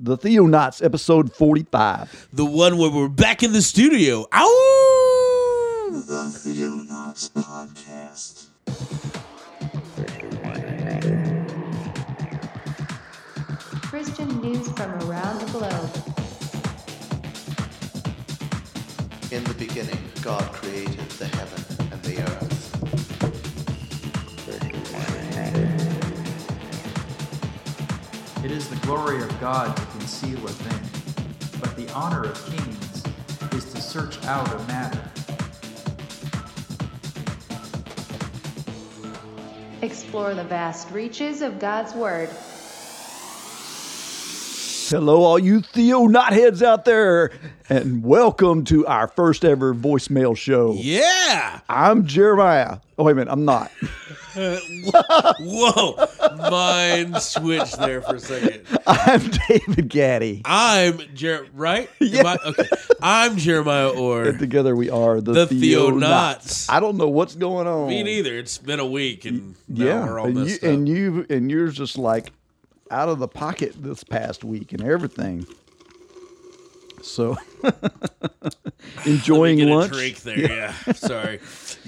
The Theonauts, episode 45. The one where we're back in the studio. Ow! The Theonauts Podcast. Christian news from around the globe. In the beginning, God created the heaven and the earth. It is the glory of God to conceal a thing, but the honor of kings is to search out a matter. Explore the vast reaches of God's Word. Hello, all you Theo Knotheads out there, and welcome to our first ever voicemail show. Yeah! I'm Jeremiah. Oh, wait a minute, I'm not. Whoa! Mind switched there for a second. I'm David Gaddy. I'm Jer right? Am I- okay. I'm Jeremiah Orr. And together we are the, The Theonauts. Theonauts. I don't know what's going on. Me neither. It's been a week and now Yeah, we're all and you, and you and yours just like out of the pocket this past week and everything. So enjoying lunch. drink there. Yeah. Sorry.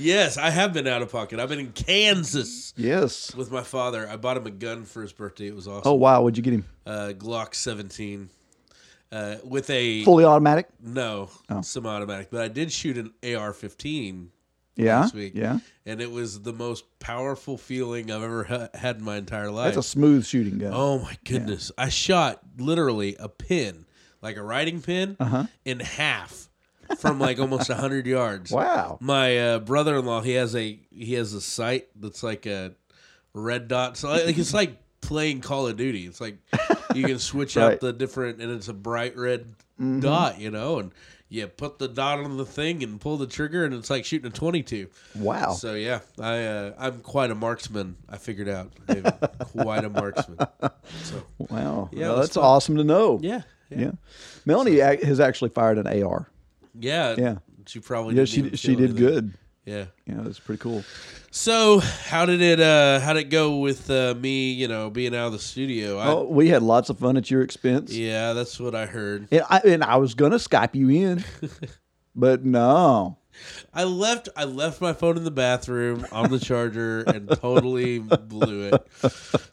Yes, I have been out of pocket. I've been in Kansas Yes. with my father. I bought him a gun for his birthday. It was awesome. Oh wow, what'd you get him? uh, Glock 17 uh, with a Fully automatic? no Oh. semi-automatic, but I did shoot an AR-15 Yeah. last week. Yeah. and it was the most powerful feeling I've ever ha- had in my entire life. That's a smooth shooting gun. oh my goodness! I shot literally a pin, like a writing pin, Uh-huh. in half from like almost hundred yards. Wow. My uh, brother-in-law, he has a he has a sight that's like a red dot. So like it's like playing Call of Duty. It's like you can switch Right. out the different, and it's a bright red dot, you know, and you put the dot on the thing and pull the trigger, and it's like shooting a twenty-two. Wow. So yeah, I uh, I'm quite a marksman. I figured out, David. quite a marksman. So wow. Yeah, Well, that's fun. awesome to know. yeah, yeah, Yeah. Melanie ac has actually fired an AR. Yeah. Yeah. She probably Yeah, she she did anything. good. Yeah. Yeah, that's pretty cool. So how did it uh how did it go with uh, me? You know, being out of the studio. I, Oh, we had lots of fun at your expense. Yeah, that's what I heard. And I, and I was gonna Skype you in, but no. I left I left my phone in the bathroom on the charger and totally blew it.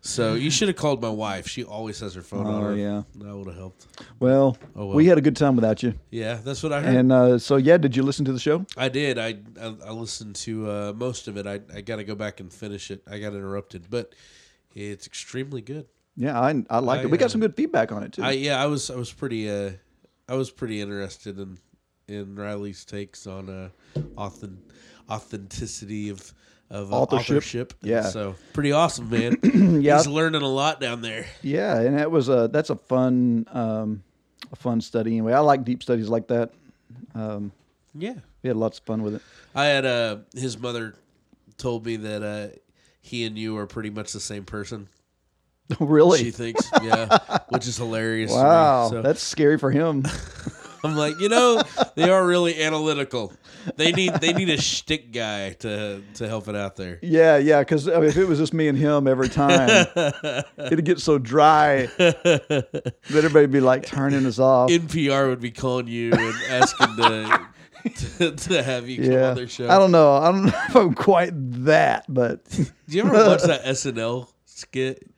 So you should have called my wife. She always has her phone on Oh her. yeah. That would have helped. Well, Oh, well. we had a good time without you. Yeah, that's what I heard. And uh, so yeah, did you listen to the show? I did. I I, I listened to uh, most of it. I I got to go back and finish it. I got interrupted, but it's extremely good. Yeah, I I liked I, it. We uh, got some good feedback on it too. I yeah, I was I was pretty uh I was pretty interested in in Riley's takes on uh authentic authenticity of of uh, Authorship. authorship. Yeah. So pretty awesome, man. Yeah. He's learning a lot down there. yeah, and that was a that's a fun um, a fun study anyway. I like deep studies like that. Um, Yeah. we had lots of fun with it. I had uh his mother told me that uh he and you are pretty much the same person. really? She thinks, yeah, which is hilarious. wow, So that's scary for him. I'm like, you know, they are really analytical. They need they need a shtick guy to to help it out there. yeah, yeah. Because I mean, if it was just me and him every time, it'd get so dry that everybody'd be like turning us off. NPR would be calling you and asking to to, to have you come yeah, on their show. I don't know. I don't know if I'm quite that, but Do you ever watch that SNL skit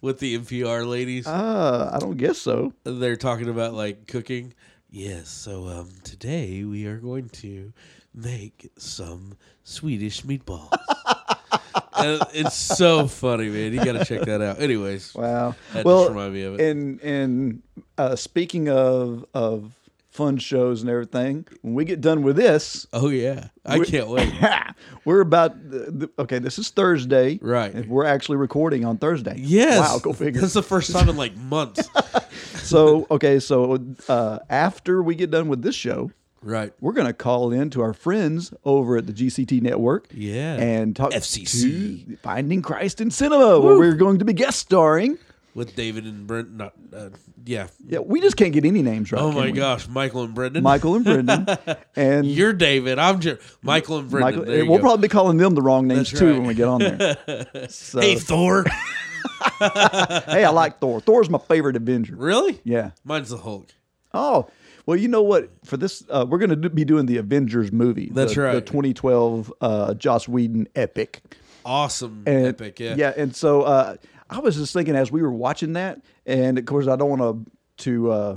with the NPR ladies? uh, I don't guess so. They're talking about like cooking. Yes, so um, today we are going to make some Swedish meatballs. and it's so funny, man. You got to check that out. Anyways, Wow. That well, just reminded me of it. and and uh, speaking of of fun shows and everything, when we get done with this, oh yeah, I can't wait. we're about the, okay. This is Thursday, Right. and We're actually recording on Thursday. Yes, Wow. Go figure. That's the first time in like months. so okay. So uh, after we get done with this show, right. we're gonna call in to our friends over at the GCT Network. Yeah. And talk FCC. to Finding Christ in Cinema, where we're going to be guest starring. With David and Brent, not uh, yeah. Yeah, we just can't get any names right. Oh my gosh, Michael and Brendan. Michael and Brendan, and You're David. I'm Jer- Michael and Brendan. Michael. You We'll go. probably be calling them the wrong names That's too right. when we get on there. So, Hey Thor. hey, I like Thor. Thor's my favorite Avenger. Really? Yeah. Mine's the Hulk. Oh, well, you know what? For this, uh, we're going to be doing the Avengers movie. That's the, The 2012 uh, Joss Whedon epic. Awesome. And, Epic. Yeah, yeah. and so uh, I was just thinking as we were watching that, and of course I don't want to to. Uh,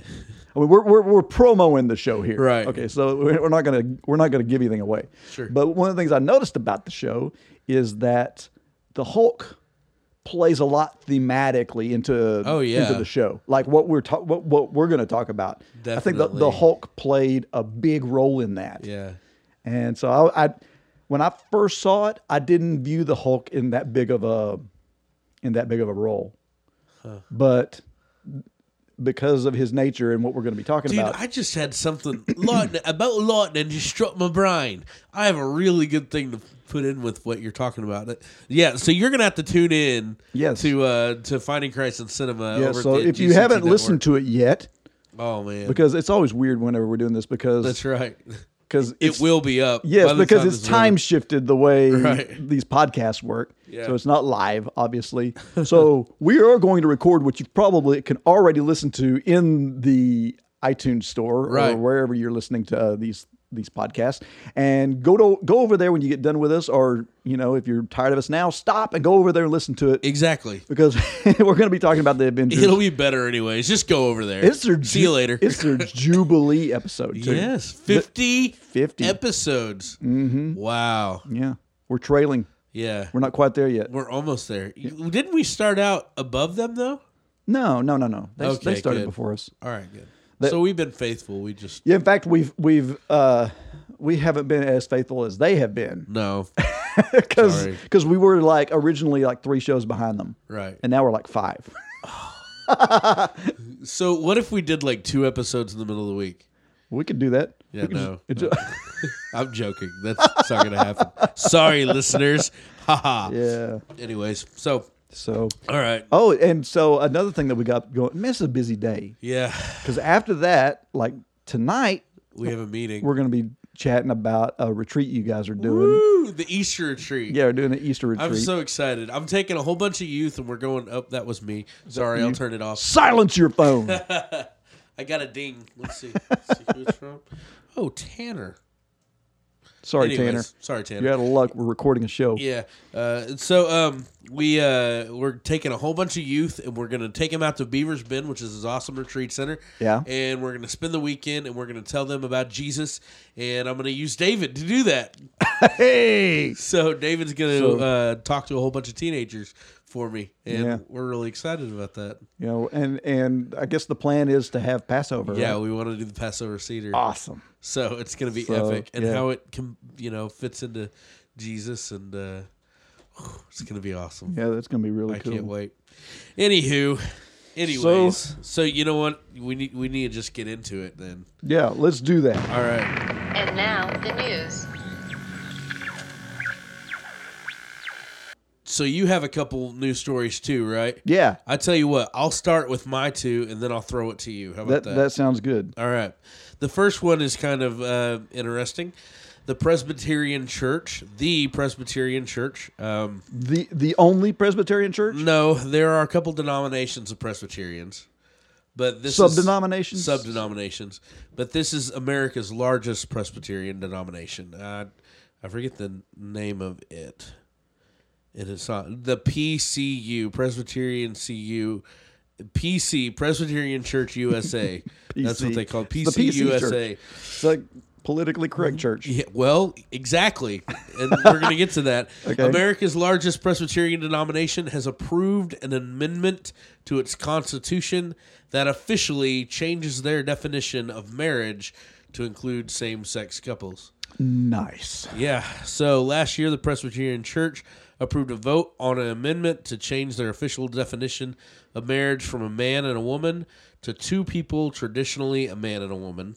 I mean, we're, we're we're promoing the show here, Right. Okay, so we're not gonna we're not gonna give anything away. Sure. But one of the things I noticed about the show is that the Hulk plays a lot thematically into Oh, yeah. into the show, like what we're ta- what what we're going to talk about. I think the, the Hulk played a big role in that. Yeah. And so I, I, when I first saw it, I didn't view the Hulk in that big of a, in that big of a role. But because of his nature and what we're going to be talking Dude, about, I just had something lightning, about lightning just struck my brain. I have a really good thing to put in with what you're talking about. Yeah, so you're gonna have to tune in Yes. to uh to Finding Christ in Cinema. yeah. So if you haven't Network. listened to it yet, oh man, because it's always weird whenever we're doing this because that's right. because It will be up. Yes, because it's time shifted the way Right. these podcasts work. Yeah. So it's not live, obviously. so we are going to record what you probably can already listen to in the iTunes store Right. or wherever you're listening to uh, these these podcasts. And go to go over there when you get done with us, or you know, if you're tired of us now, stop and go over there and listen to it Exactly. because we're going to be talking about the Avengers. It'll be better anyways. Just go over there. it's their See ju- you later. It's their Jubilee episode too. yes, 50, 50. episodes. Mm-hmm. Wow. Yeah, we're trailing. Yeah. We're not quite there yet. We're almost there. You- Didn't we start out above them though? No, no, no, no. They, Okay, they started good. before us. All right, good. That- so we've been faithful. We just Yeah, in fact, we've we've uh, we haven't been as faithful as they have been no. because because we were like originally like three shows behind them, Right. and now we're like five. So what if we did like two episodes in the middle of the week? We could do that. Yeah, no, just- no. I'm joking. That's not gonna happen. Sorry, listeners. Haha. yeah. Anyways, so So all right. oh, and so another thing that we got going. Man, it's a busy day Yeah, because after that, like tonight, we have a meeting. we're going to be chatting about a retreat you guys are doing. Woo, the Easter retreat. Yeah, we're doing the Easter retreat. I'm so excited. I'm taking a whole bunch of youth and we're going up. that was me. Sorry, I'll turn it off. Silence your phone. I got a ding. Let's see. Let's see who it's from. Oh, Tanner. Sorry, Anyways, Tanner. Sorry, Tanner. You're out of luck. We're recording a show. Yeah. Uh, so um, we uh, we're taking a whole bunch of youth and we're gonna take them out to Beaver's Bend, which is his awesome retreat center. Yeah. And we're gonna spend the weekend and we're gonna tell them about Jesus. And I'm gonna use David to do that. Hey. So David's gonna So- uh, talk to a whole bunch of teenagers for me, and Yeah. we're really excited about that. You know, and and I guess the plan is to have Passover. Yeah, right? we want to do the Passover Seder. awesome. So it's gonna be So, epic, and yeah. how it com- you know fits into Jesus, and uh, it's gonna be awesome. Yeah, that's gonna be really I cool. can't wait. Anywho, anyways, so, you know what? We need we need to just get into it then. Yeah, let's do that. All right. And now the news. So you have a couple news stories too, right? Yeah, I tell you what, I'll start with my two, and then I'll throw it to you. How about that that? that sounds good. All right. The first one is kind of uh, interesting. The Presbyterian Church, the Presbyterian Church. Um, The the only Presbyterian church, no, there are a couple denominations of Presbyterians, but this sub is denominations, sub denominations. But this is America's largest Presbyterian denomination. Uh, I forget the name of it. It is not the PCU Presbyterian CU. PC Presbyterian Church USA. That's what they call it. PC, PC USA. It's like politically correct church. Yeah, well, exactly. And we're going to get to that. Okay. America's largest Presbyterian denomination has approved an amendment to its constitution that officially changes their definition of marriage to include same sex couples. Nice. Yeah. So last year, the Presbyterian Church approved a vote on an amendment to change their official definition of marriage from a man and a woman to two people, traditionally a man and a woman.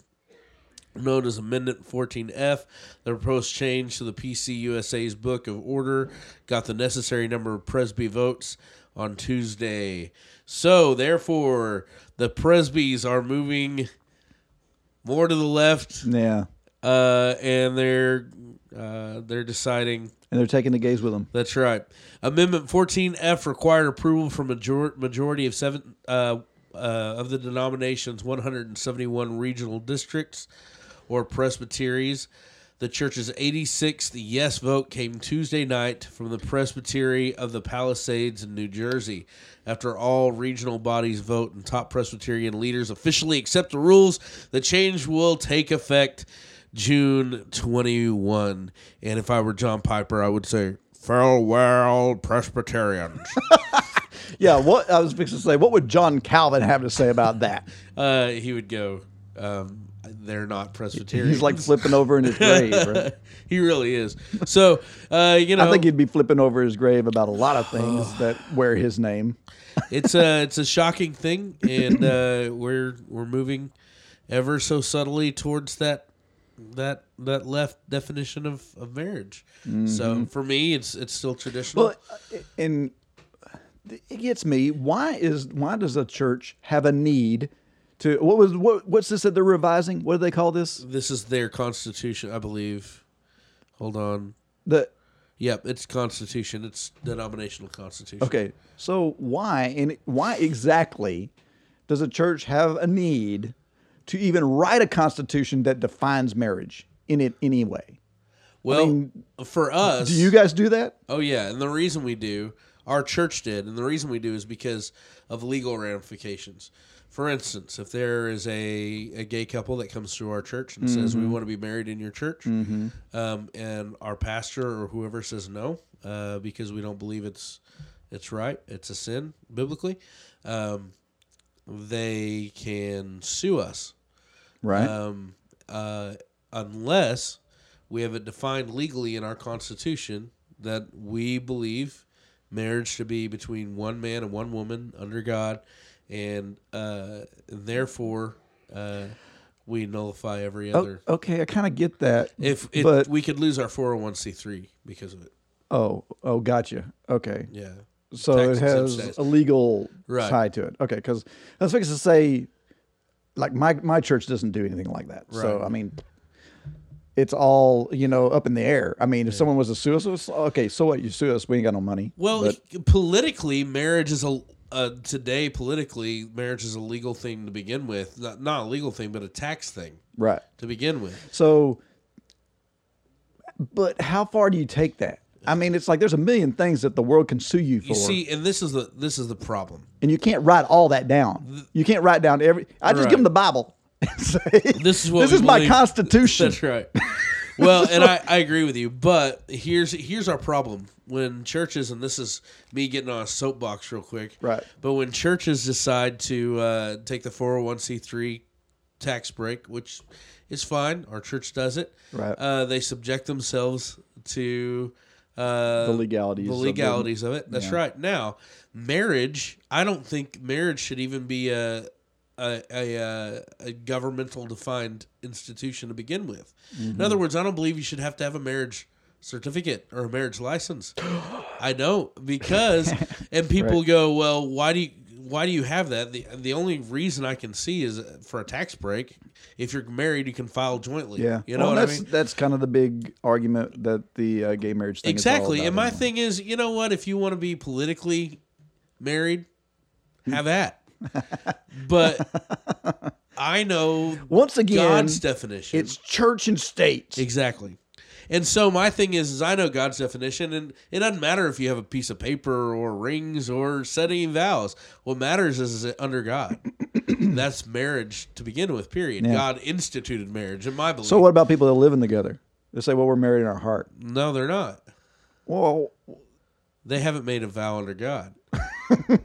Known as Amendment 14F, the proposed change to the PCUSA's Book of Order got the necessary number of Presby votes on Tuesday. So, therefore, the Presbys are moving more to the left Yeah. uh, and they're uh, they're deciding And they're taking the gays with them. That's right. Amendment 14F required approval from major- majority of seven uh, uh, of the denomination's 171 regional districts or presbyteries. The church's 86th yes vote came Tuesday night from the Presbytery of the Palisades in New Jersey. After all regional bodies vote and top Presbyterian leaders officially accept the rules, the change will take effect June 21. And if I were John Piper, I would say, Farewell, Presbyterians. Yeah, what I was fixing to say, what would John Calvin have to say about that? uh, he would go, um, They're not Presbyterians. He's like flipping over in his grave. Right? he really is. So, uh, you know, I think he'd be flipping over his grave about a lot of things that wear his name. it's a it's a shocking thing, and uh, we're we're moving ever so subtly towards that that that left definition of, of marriage. So for me, it's it's still traditional. Mm-hmm. Well, and it gets me. Why is why does a church have a need to what was what what's this that they're revising? What do they call this? this is their constitution, I believe. Hold on. The Yep, it's constitution. It's denominational constitution. okay. So why and why exactly does a church have a need to even write a constitution that defines marriage in it any way? Well, mean, for us, Do you guys do that? Oh yeah, and the reason we do, our church did, and the reason we do is because of legal ramifications. For instance, if there is a, a gay couple that comes to our church and says we want to be married in your church, um, and our pastor or whoever says no uh, because we don't believe it's it's right, it's a sin biblically, um, they can sue us Right. um, uh, unless we have it defined legally in our Constitution that we believe marriage to be between one man and one woman under God, and uh, therefore uh, we nullify every Oh, other. okay, I kind of get that. If it, but we could lose our four hundred one c three because of it, oh, oh, gotcha. Okay. yeah. So Tax it has a legal Right. tie to it. Okay, because was fixing to say, like my my church doesn't do anything like that. So I mean, it's all you know up in the air. I mean, if someone was us, it's, okay, so what? You sue us, we ain't got no money. Well, But- politically, marriage is a uh, today politically marriage is a legal thing to begin with. Not not a legal thing, but a tax thing right. to begin with. So, but how far do you take that? I mean, it's like there's a million things that the world can sue you for, You see, and this is the this is the problem. and you can't write all that down. You can't write down every. I just Right. give them the Bible. and say, This is what this is my constitution. That's right. Well, and I, I agree with you, but here's here's our problem when churches, and this is me getting on a soapbox real quick, Right. But when churches decide to uh, take the four hundred one c three tax break, which is fine, our church does it, Right. Uh, they subject themselves to uh, The legalities the of the- legalities of it. That's Yeah. right. Now, marriage, I don't think marriage should even be a a, a, uh, a governmental defined institution to begin with. Mm-hmm. In other words, I don't believe you should have to have a marriage certificate or a marriage license. I don't because and people Right. go, well, why do you why do you have that? The the only reason I can see is for a tax break. If you're married, you can file jointly. Yeah, you know Well, what that's I mean. that's kind of the big argument that the uh, gay marriage thing Exactly. Is all And my thing is, you know what? If you want to be politically married, have at. but I know Once again, God's definition. it's church and state. exactly. And so my thing is, is I know God's definition, and it doesn't matter if you have a piece of paper or rings or setting vows. What matters is, is it under God. That's marriage to begin with. Period. Yeah. God instituted marriage, in my belief. So what about people that live in together? They say, "Well, we're married in our heart." No, they're not. Well, they haven't made a vow under God. Do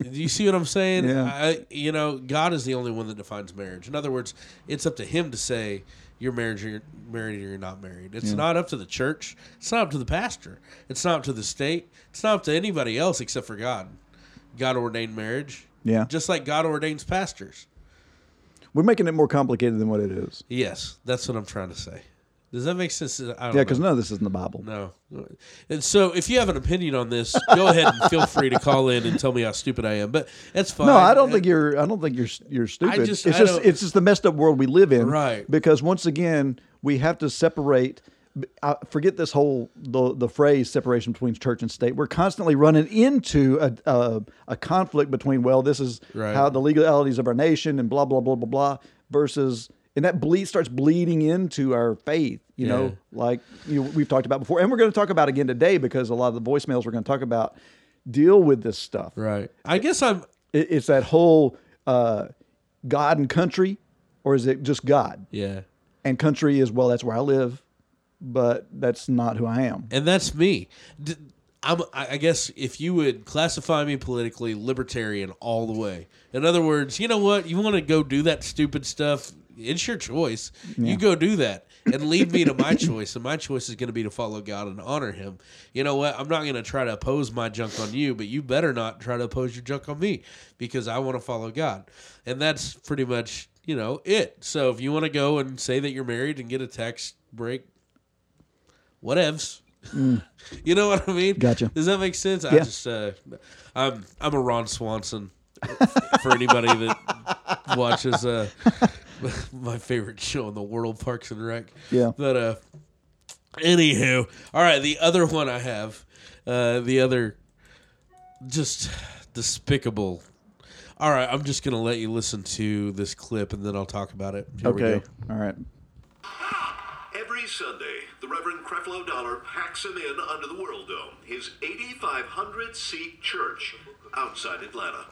you see what I'm saying? Yeah. I, you know, God is the only one that defines marriage. In other words, it's up to Him to say you're married or you're married or you're not married. It's not up to the church. It's not up to the pastor. It's not up to the state. It's not up to anybody else except for God. God ordained marriage. Yeah. Just like God ordains pastors. we're making it more complicated than what it is. Yes, that's what I'm trying to say. Does that make sense? I don't Yeah, because none of this is in the Bible. No. And so if you have an opinion on this, go ahead and feel free to call in and tell me how stupid I am. But that's fine. No, I don't think you're. I don't think you're. You're stupid. just- it's I just. It's just the messed up world we live in. Right. Because once again, we have to separate I forget this whole the the phrase separation between church and state. We're constantly running into a a, a conflict between well, this is Right. how the legalities of our nation and blah blah blah blah blah versus and that bleed starts bleeding into our faith. You Yeah. know, like you know, we've talked about before, and we're going to talk about again today because a lot of the voicemails we're going to talk about deal with this stuff. Right. I guess I'm. It, it's that whole uh, God and country, or is it just God? Yeah. And country is well, that's where I live, but that's not who I am. and that's me. I'm, I I guess if you would classify me politically, libertarian all the way. In other words, you know what? You want to go do that stupid stuff? It's your choice. You go do that and leave me to my choice. And my choice is going to be to follow God and honor Him. You know what? I'm not going to try to oppose my junk on you, but you better not try to oppose your junk on me because I want to follow God. And that's pretty much, you know, it. So if you want to go and say that you're married and get a tax break, whatevs. You know what I mean? Gotcha. Does that make sense? I Yeah. just uh, I'm I'm a Ron Swanson for anybody that watches uh, my favorite show in the world, Parks and Rec. Yeah. But uh, anywho, all right. The other one I have, uh, the other, just despicable. All right, I'm just gonna let you listen to this clip and then I'll talk about it. Here we Okay. go. All right. Every Sunday, the Reverend Creflo Dollar packs him in under the World Dome, his 8,500 seat church outside Atlanta.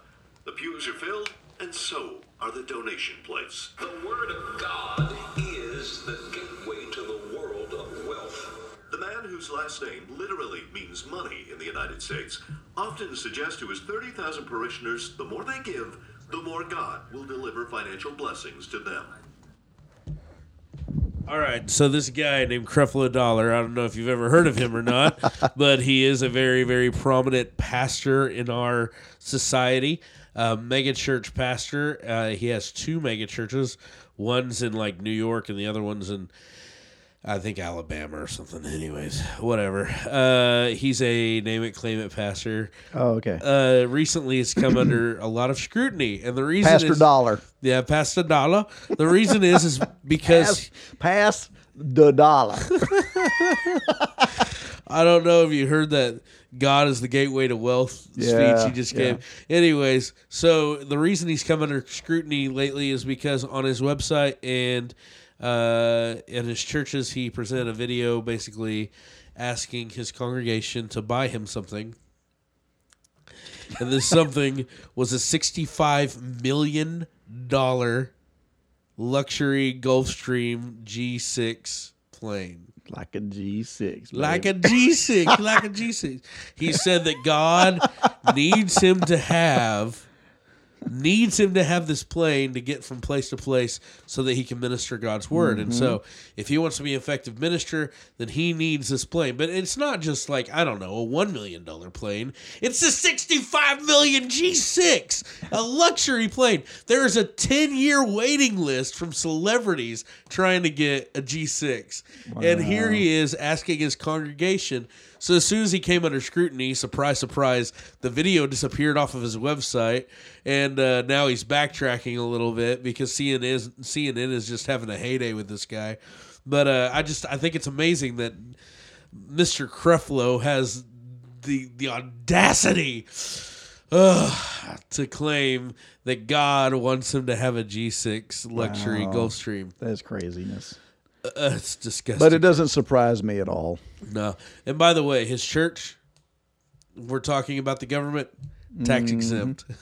The pews are filled, and so are the donation plates. The Word of God is the gateway to the world of wealth. The man whose last name literally means money in the United States often suggests to his 30,000 parishioners the more they give, the more God will deliver financial blessings to them. All right, so this guy named Creflo Dollar, I don't know if you've ever heard of him or not, but he is a very, very prominent pastor in our society, uh, mega church pastor. Uh, he has two mega churches. One's in like New York, and the other one's in, I think, Alabama or something. Anyways, whatever. Uh, he's a name it, claim it pastor. Oh, okay. Uh, recently, it's come under a lot of scrutiny, and the reason Pastor is, Dollar. yeah, Pastor Dollar. The reason is is because. Pass, pass the dollar. I don't know if you heard that God is the gateway to wealth Yeah, speech he just yeah. gave. Anyways, so the reason he's come under scrutiny lately is because on his website and uh, in his churches, he presented a video basically asking his congregation to buy him something. And this something was a $65 million luxury Gulfstream G6 plane like a G6. like a babe. G6, like a G6. He said that God needs him to have needs him to have this plane to get from place to place so that he can minister God's word. And so mm-hmm. if he wants to be an effective minister, then he needs this plane. But it's not just like, I don't know, a 1 million dollar plane. It's a 65 million G6, a luxury plane. There is a 10-year waiting list from celebrities trying to get a G6. And here he is asking his congregation so as soon as he came under scrutiny, surprise, surprise, the video disappeared off of his website, and uh, now he's backtracking a little bit because CNN is CNN is just having a heyday with this guy. But uh, I just I think it's amazing that Mr. Creflo has the the audacity ugh, to claim that God wants him to have a G6 luxury Wow. Gulfstream. That's craziness. Uh, it's disgusting. But it doesn't surprise me at all. No. And by the way, his church, we're talking about the government, tax exempt.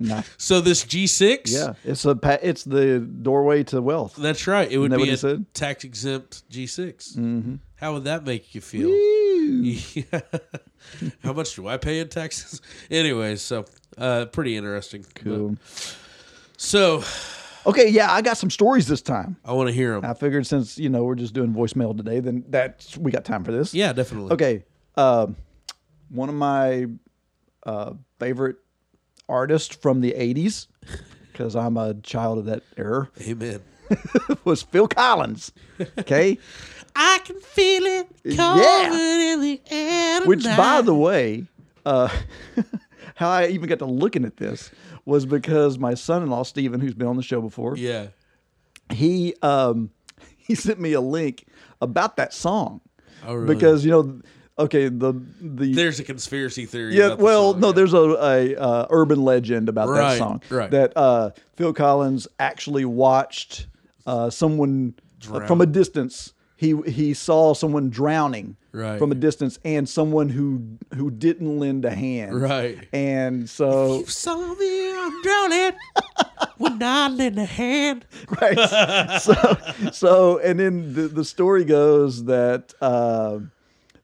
Nah. So this G6, Yeah, it's a pa- it's the doorway to wealth. that's right. It would that be what he a said? tax exempt G6. Mm-hmm. How would that make you feel? Yeah. How much do I pay in taxes? Anyway, so uh, pretty interesting. Cool. So Okay, yeah, I got some stories this time. I want to hear them. I figured since you know we're just doing voicemail today, then that's we got time for this. Yeah, definitely. Okay. Um, one of my uh, favorite artists from the '80s, because I'm a child of that era, Amen. was Phil Collins. Okay. I can feel it Yeah. coming in the air Which, by the way, uh, how I even got to looking at this was because my son-in-law Stephen, who's been on the show before, yeah. he um, he sent me a link about that song Oh, really? because you know, okay, the the there's a conspiracy theory. yeah, well, song, no, yeah. there's a, a uh, urban legend about that song. right. That uh, Phil Collins actually watched uh, someone uh, from a distance. He he saw someone drowning Right. from a distance, and someone who who didn't lend a hand. Right. And so you saw me, I'm drowning. Would not lend a hand. right. so so and then the, the story goes that uh,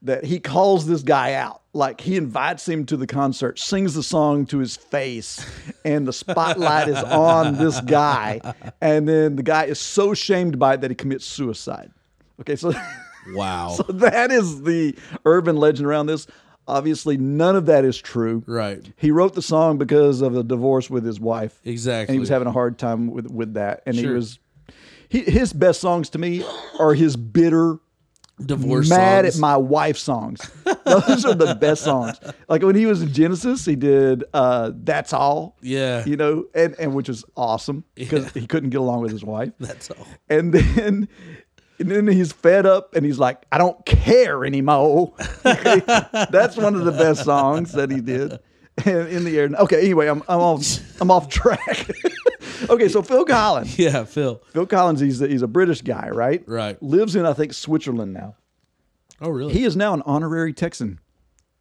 that he calls this guy out. Like he invites him to the concert, sings the song to his face, and the spotlight is on this guy. And then the guy is so shamed by it that he commits suicide. Okay, so Wow. so that is the urban legend around this. Obviously, none of that is true. Right. He wrote the song because of a divorce with his wife. Exactly. And he was having a hard time with with that. And he was he, his best songs to me are his bitter Divorce mad songs. at my wife songs. Those are the best songs. Like when he was in Genesis, he did uh That's All. Yeah. You know, and, and which was awesome because he couldn't get along with his wife. That's all. And then and then he's fed up and he's like, I don't care anymore. That's one of the best songs that he did. In the air. Okay, anyway, I'm I'm off I'm off track. okay, so Phil Collins. Yeah, Phil. Phil Collins, he's a, he's a British guy, right? Right. Lives in I think Switzerland now. Oh, really? He is now an honorary Texan.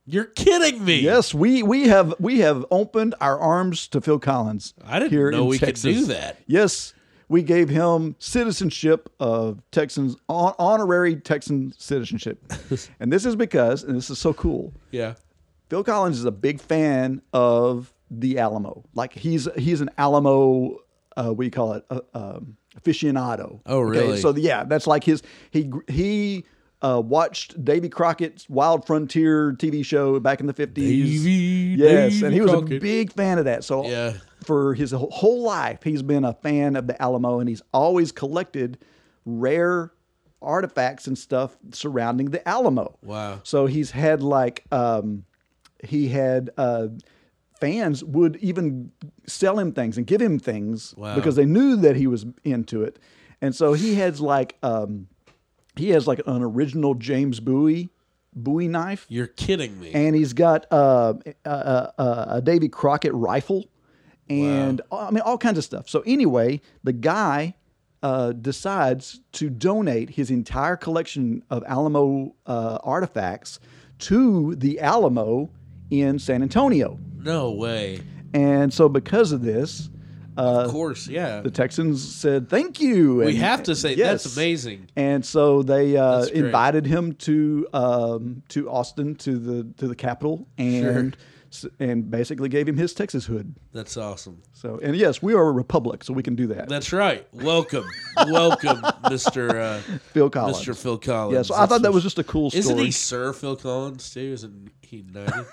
You're kidding me. Yes, we we have we have opened our arms to Phil Collins. I didn't know we could do that. Yes, we gave him citizenship of Texans, honorary Texan citizenship, and this is because, and this is so cool. Yeah. Phil Collins is a big fan of the Alamo. Like he's he's an Alamo, uh, what do you call it, uh, um, aficionado. Oh, really? so yeah, that's like his. He he uh, watched Davy Crockett's Wild Frontier TV show back in the fifties. Yes, and he was a big fan of that. So Yeah. for his whole- whole life, he's been a fan of the Alamo, and he's always collected rare artifacts and stuff surrounding the Alamo. Wow. So he's had like um, he had uh, fans would even sell him things and give him things Wow. because they knew that he was into it, and so he has like um, he has like an original James Bowie Bowie knife, You're kidding me. and he's got uh, a, a, a, a Davy Crockett rifle, and I mean all kinds of stuff. So anyway, the guy uh, decides to donate his entire collection of Alamo uh, artifacts to the Alamo in San Antonio, no way. and so because of this. Of course, yeah. The Texans said thank you. we and- have to say yes. that's amazing. And so they uh, invited him to um, to Austin to the to the capital and s- and basically gave him his Texas hood. That's awesome. So and yes, we are a republic, so we can do that. That's right. Welcome, welcome, Mister uh, Phil Collins. Mister Phil Collins. Yeah, so I thought that was just a cool story. Isn't he Sir Phil Collins too? Isn't he knighted?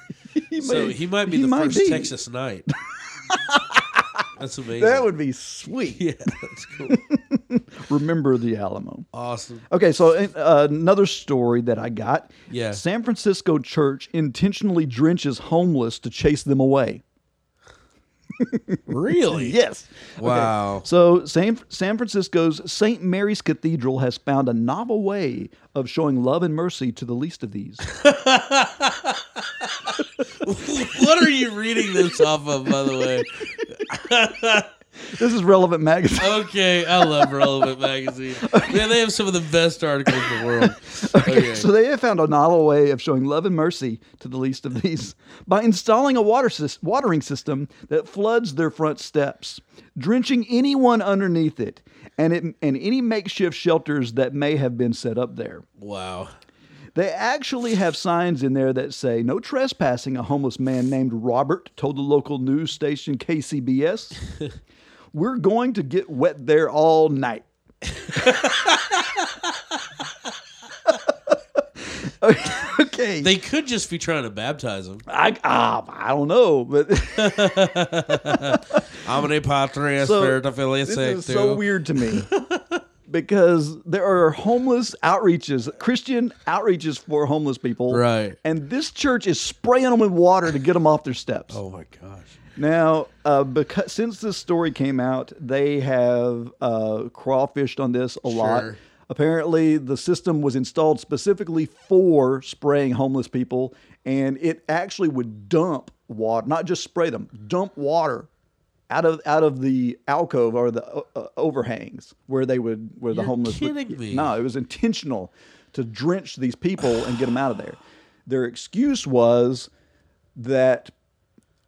He so may- he might be he the might first be. Texas knight. That's amazing. That would be sweet. yeah, that's cool. Remember the Alamo. Awesome. Okay, so uh, another story that I got. Yeah. San Francisco church intentionally drenches homeless to chase them away. Really? Yes. Wow. So San, San Francisco's St. Mary's Cathedral has found a novel way of showing love and mercy to the least of these. what are you reading this off of, by the way? this is Relevant Magazine. Okay, I love Relevant Magazine. Man, they have some of the best articles in the world. Okay. So they have found a novel way of showing love and mercy to the least of these by installing a water sys- watering system that floods their front steps, drenching anyone underneath it, and it and any makeshift shelters that may have been set up there. Wow. They actually have signs in there that say no trespassing. A homeless man named Robert told the local news station KCBS, "We're going to get wet there all night." okay. They could just be trying to baptize him. I, ah, I don't know, but Omni patria so, spiritu filii this is so weird to me because there are homeless outreaches, Christian outreaches for homeless people, Right. And this church is spraying them with water to get them off their steps. Oh my gosh. Now, uh, because since this story came out, they have uh, crawfished on this a lot. Sure. Apparently, the system was installed specifically for spraying homeless people, and it actually would dump water, not just spray them, dump water out of out of the alcove or the uh, uh, overhangs where they would where the You're homeless. would- kidding me. No, it was intentional to drench these people and get them out of there. Their excuse was that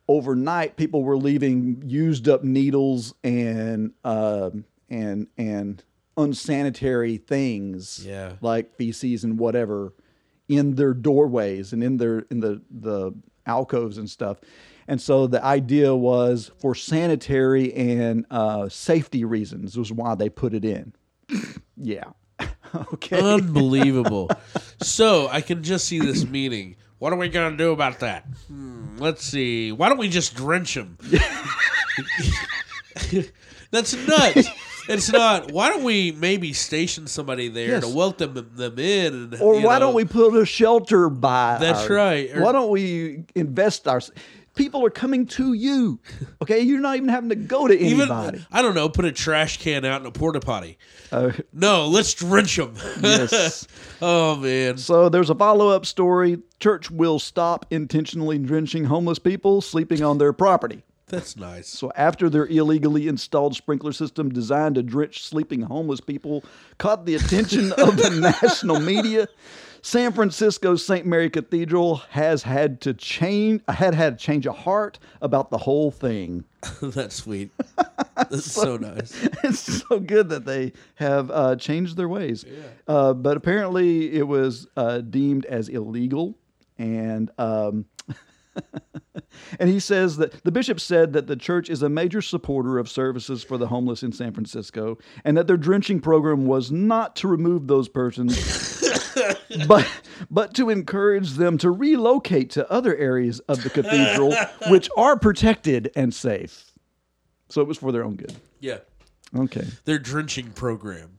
overnight people were leaving used up needles and um, and and unsanitary things Yeah. like feces and whatever in their doorways and in their in the the alcoves and stuff and so the idea was for sanitary and uh, safety reasons was why they put it in yeah okay Unbelievable. so I can just see this meeting. What are we going to do about that? Hmm, let's see. Why don't we just drench them? That's nuts. It's not. Why don't we maybe station somebody there Yes. to welcome them, them in? And, Or you why know, don't we put a shelter by? That's our- right. Or- why don't we invest our? People are coming to you. Okay, you're not even having to go to even? anybody. I don't know. Put a trash can out in a porta potty. Uh, No, let's drench them. yes. oh man. So there's a follow-up story. Church will stop intentionally drenching homeless people sleeping on their property. That's nice. So after their illegally installed sprinkler system designed to drench sleeping homeless people caught the attention of the national media, San Francisco's St. Mary Cathedral has had to change had had to change a heart about the whole thing. That's sweet. That's so nice. it's so good that they have uh, changed their ways. Uh, but apparently, it was uh, deemed as illegal, and um, and he says that the bishop said that the church is a major supporter of services for the homeless in San Francisco, and that their drenching program was not to remove those persons. but but to encourage them to relocate to other areas of the cathedral which are protected and safe. So it was for their own good. Yeah. Okay. Their drenching program.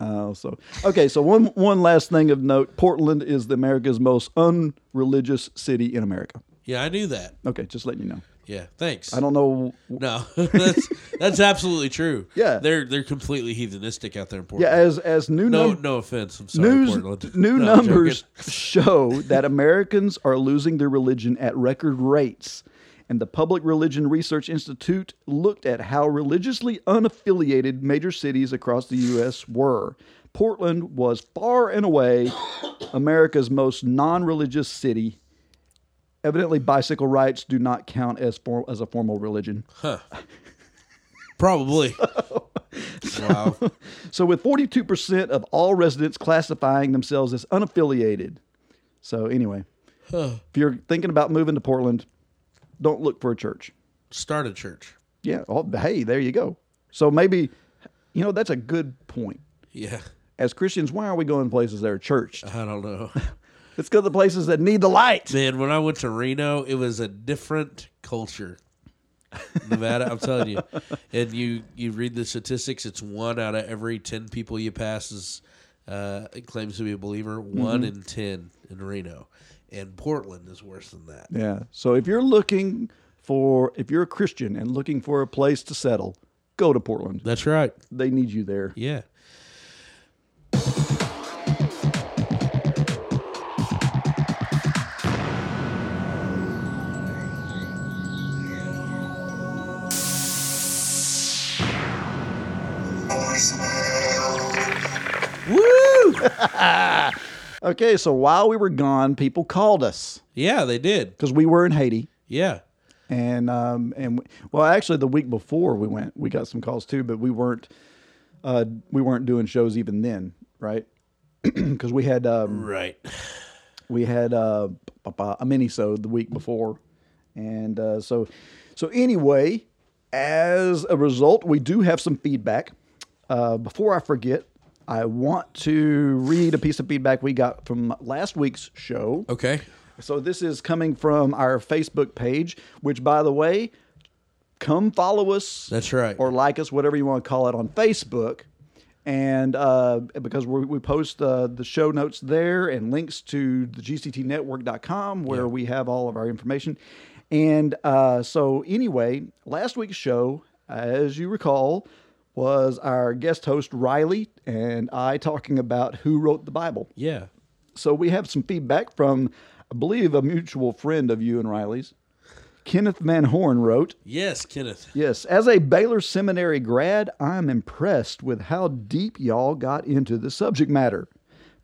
Uh, so okay. So one one last thing of note: Portland is the America's most unreligious city in America. Yeah, I knew that. Okay, just letting you know. Yeah, thanks. I don't know. No, that's that's absolutely true. Yeah. they're they're completely heathenistic out there in Portland. Yeah, as as new no, num- no offense. I'm sorry, news Portland. new No, numbers show that Americans are losing their religion at record rates. And the Public Religion Research Institute looked at how religiously unaffiliated major cities across the U.S. were. Portland was far and away America's most non-religious city. Evidently, bicycle rights do not count as as a formal religion. Huh. Probably. wow. So, with 42% of all residents classifying themselves as unaffiliated. So, anyway, if you're thinking about moving to Portland, don't look for a church. Start a church. Yeah. Oh, hey, there you go. So, maybe, you know, that's a good point. Yeah. As Christians, why are we going places that are churched? I don't know. Let's go to the places that need the light. Man, when I went to Reno, it was a different culture. Nevada, I'm telling you. And you you read the statistics, it's one out of every 10 people you pass is uh, claims to be a believer, one Mm-hmm. in 10 in Reno. And Portland is worse than that. Yeah. So, if you're looking for, if you're a Christian and looking for a place to settle, go to Portland. That's right. They need you there. Yeah. Woo! Okay. So, while we were gone, people called us Yeah, they did. because we were in Haiti. Yeah. and um and we, well actually the week before we went we got some calls too but we weren't uh we weren't doing shows even then right because we had um Right. we had uh a mini so the week before and uh so so anyway as a result we do have some feedback uh before i forget i want to read a piece of feedback we got from last week's show Okay. so this is coming from our Facebook page, which, by the way, come follow us. That's right. Or like us, whatever you want to call it, on Facebook. And uh, because we, we post uh, the show notes there and links to the GCTnetwork.com where we have all of our information. And uh, so, anyway, last week's show, as you recall, was our guest host Riley and I talking about who wrote the Bible. Yeah. So we have some feedback from, I believe, a mutual friend of you and Riley's. Kenneth Van Horn wrote, Yes, Kenneth. Yes, as a Baylor Seminary grad, I'm impressed with how deep y'all got into the subject matter.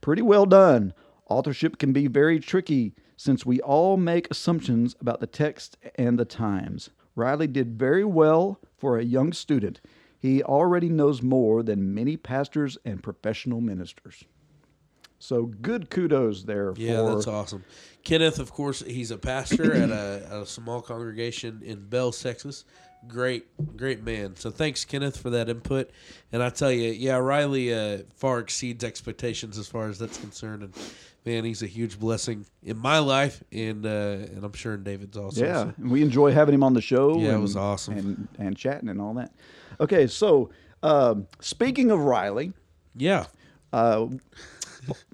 Pretty well done. Authorship can be very tricky since we all make assumptions about the text and the times. Riley did very well for a young student. He already knows more than many pastors and professional ministers. So good kudos there Yeah, that's awesome. Kenneth, of course, he's a pastor at a, a small congregation in Bell, Texas. Great, great man. So thanks, Kenneth, for that input. And I tell you, yeah, Riley uh, far exceeds expectations as far as that's concerned. And man, he's a huge blessing in my life, and uh, and I'm sure in David's also. Yeah, So- we enjoy having him on the show. Yeah, it was awesome. and and chatting and all that. Okay, so um, speaking of Riley, yeah. uh,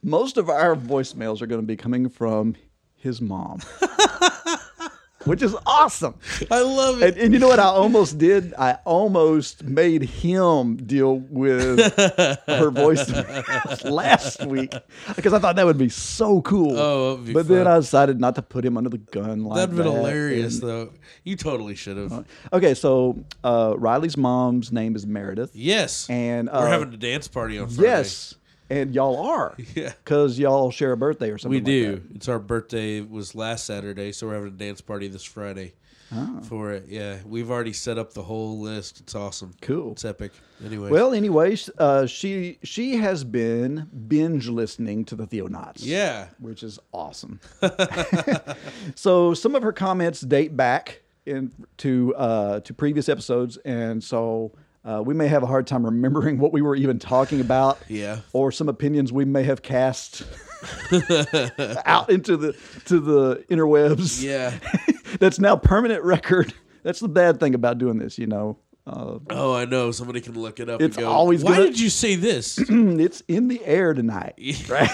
most of our voicemails are going to be coming from his mom, which is awesome. I love it. And, and you know what I almost did? I almost made him deal with her voice last week because I thought that would be so cool. Oh, but then. I decided not to put him under the gun like That'd been that, hilarious, and- though. You totally should have. Okay, so uh, Riley's mom's name is Meredith. yes. And uh, we're having a dance party on Friday. yes, and y'all are. Yeah. Because y'all share a birthday or something. We like do. that. It's our birthday. It was last Saturday, so we're having a dance party this Friday Oh. for it. Yeah, we've already set up the whole list. It's awesome. Cool. It's epic. Anyway. Well, anyways, uh, she she has been binge listening to the Theonauts. yeah. which is awesome. so some of her comments date back in to uh, to previous episodes, and so uh, we may have a hard time remembering what we were even talking about. Yeah. or some opinions we may have cast out into the to the interwebs. Yeah. that's now permanent record. That's the bad thing about doing this, you know. Uh, Oh, I know. Somebody can look it up. It's and go, always Why gonna- did you say this? it's in the air tonight. Right.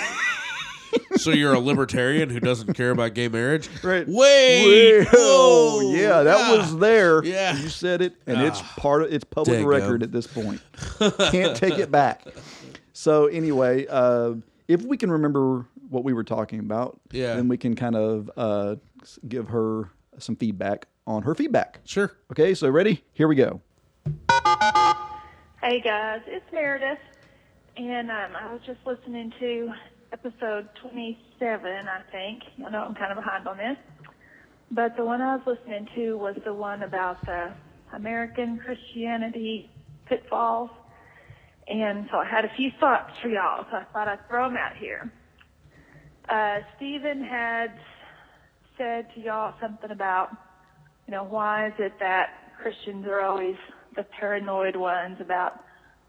So you're a libertarian who doesn't care about gay marriage? Right. Wait. Oh, yeah, that was there. Yeah. Ah. You said it, and it's part of it's public Daggum. record at this point. Can't take it back. So anyway, uh, if we can remember what we were talking about, Yeah. then we can kind of uh, give her some feedback on her feedback. Sure. Okay, so ready? Here we go. Hey guys, it's Meredith, and um, I was just listening to episode 27, I think. I know I'm kind of behind on this, but the one I was listening to was the one about the American Christianity pitfalls, and so I had a few thoughts for y'all, so I thought I'd throw them out here. Uh, Stephen had said to y'all something about, you know, why is it that Christians are always the paranoid ones about,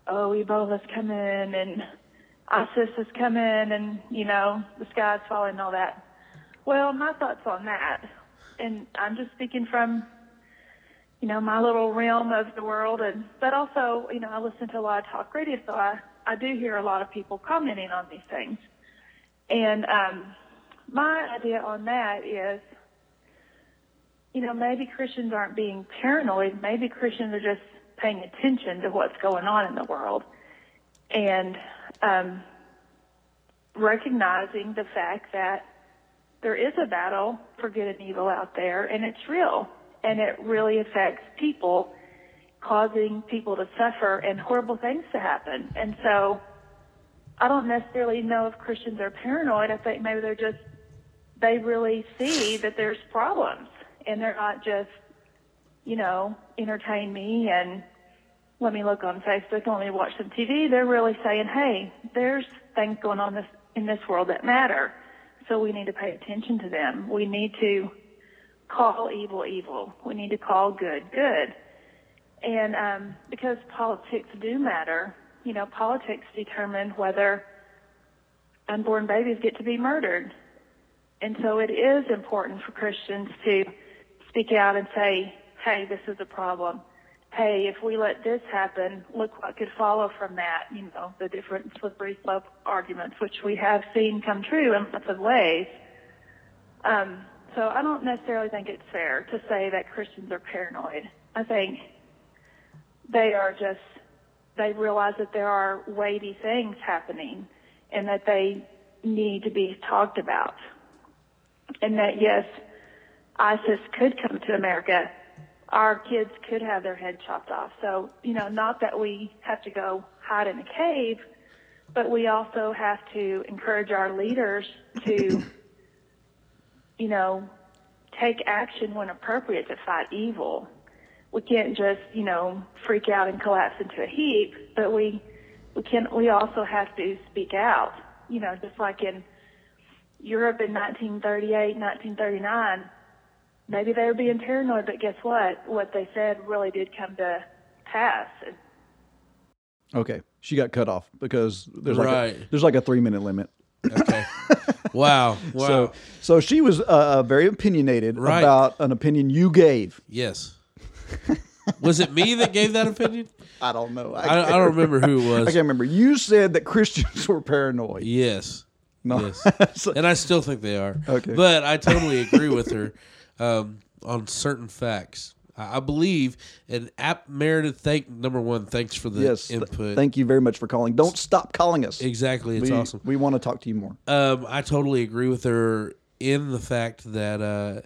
oh, Ebola's coming and ISIS is coming and, you know, the sky's falling and all that. Well, my thoughts on that, and I'm just speaking from, you know, my little realm of the world, and but also, you know, I listen to a lot of talk radio, so I, I do hear a lot of people commenting on these things. And um, my idea on that is, you know, maybe Christians aren't being paranoid. Maybe Christians are just paying attention to what's going on in the world and um, recognizing the fact that there is a battle for good and evil out there, and it's real, and it really affects people, causing people to suffer and horrible things to happen. And so, I don't necessarily know if Christians are paranoid. I think maybe they're just they really see that there's problems, and they're not just, you know, entertain me and let me look on Facebook and let me watch some TV. They're really saying, hey, there's things going on this in this world that matter, so we need to pay attention to them. We need to call evil evil. We need to call good good. And um, because politics do matter, you know, politics determine whether unborn babies get to be murdered. And so it is important for Christians to speak out and say, hey, this is a problem. Hey, if we let this happen, look what could follow from that. You know, the different slippery slope arguments, which we have seen come true in lots of ways. Um, so I don't necessarily think it's fair to say that Christians are paranoid. I think they are just they realize that there are weighty things happening and that they need to be talked about. And that yes, ISIS could come to America. Our kids could have their head chopped off. So, you know, not that we have to go hide in a cave, but we also have to encourage our leaders to, you know, take action when appropriate to fight evil. We can't just, you know, freak out and collapse into a heap, but we we can we also have to speak out. You know, just like in Europe in 1938, 1939, maybe they were being paranoid, but guess what? What they said really did come to pass. Okay, she got cut off because there's like a, there's like a three minute limit. Okay. wow. Wow. So so she was uh, very opinionated Right. about an opinion you gave. yes. Was it me that gave that opinion? I don't know. I, I don't remember who it was. I can't remember. You said that Christians were paranoid. Yes. No. Yes. and I still think they are. Okay. But I totally agree with her um, on certain facts. I I believe, and App Meredith, thank number one, thanks for the yes. th- input. thank you very much for calling. Don't stop calling us. Exactly, it's we, awesome. We want to talk to you more. Um, I totally agree with her in the fact that uh,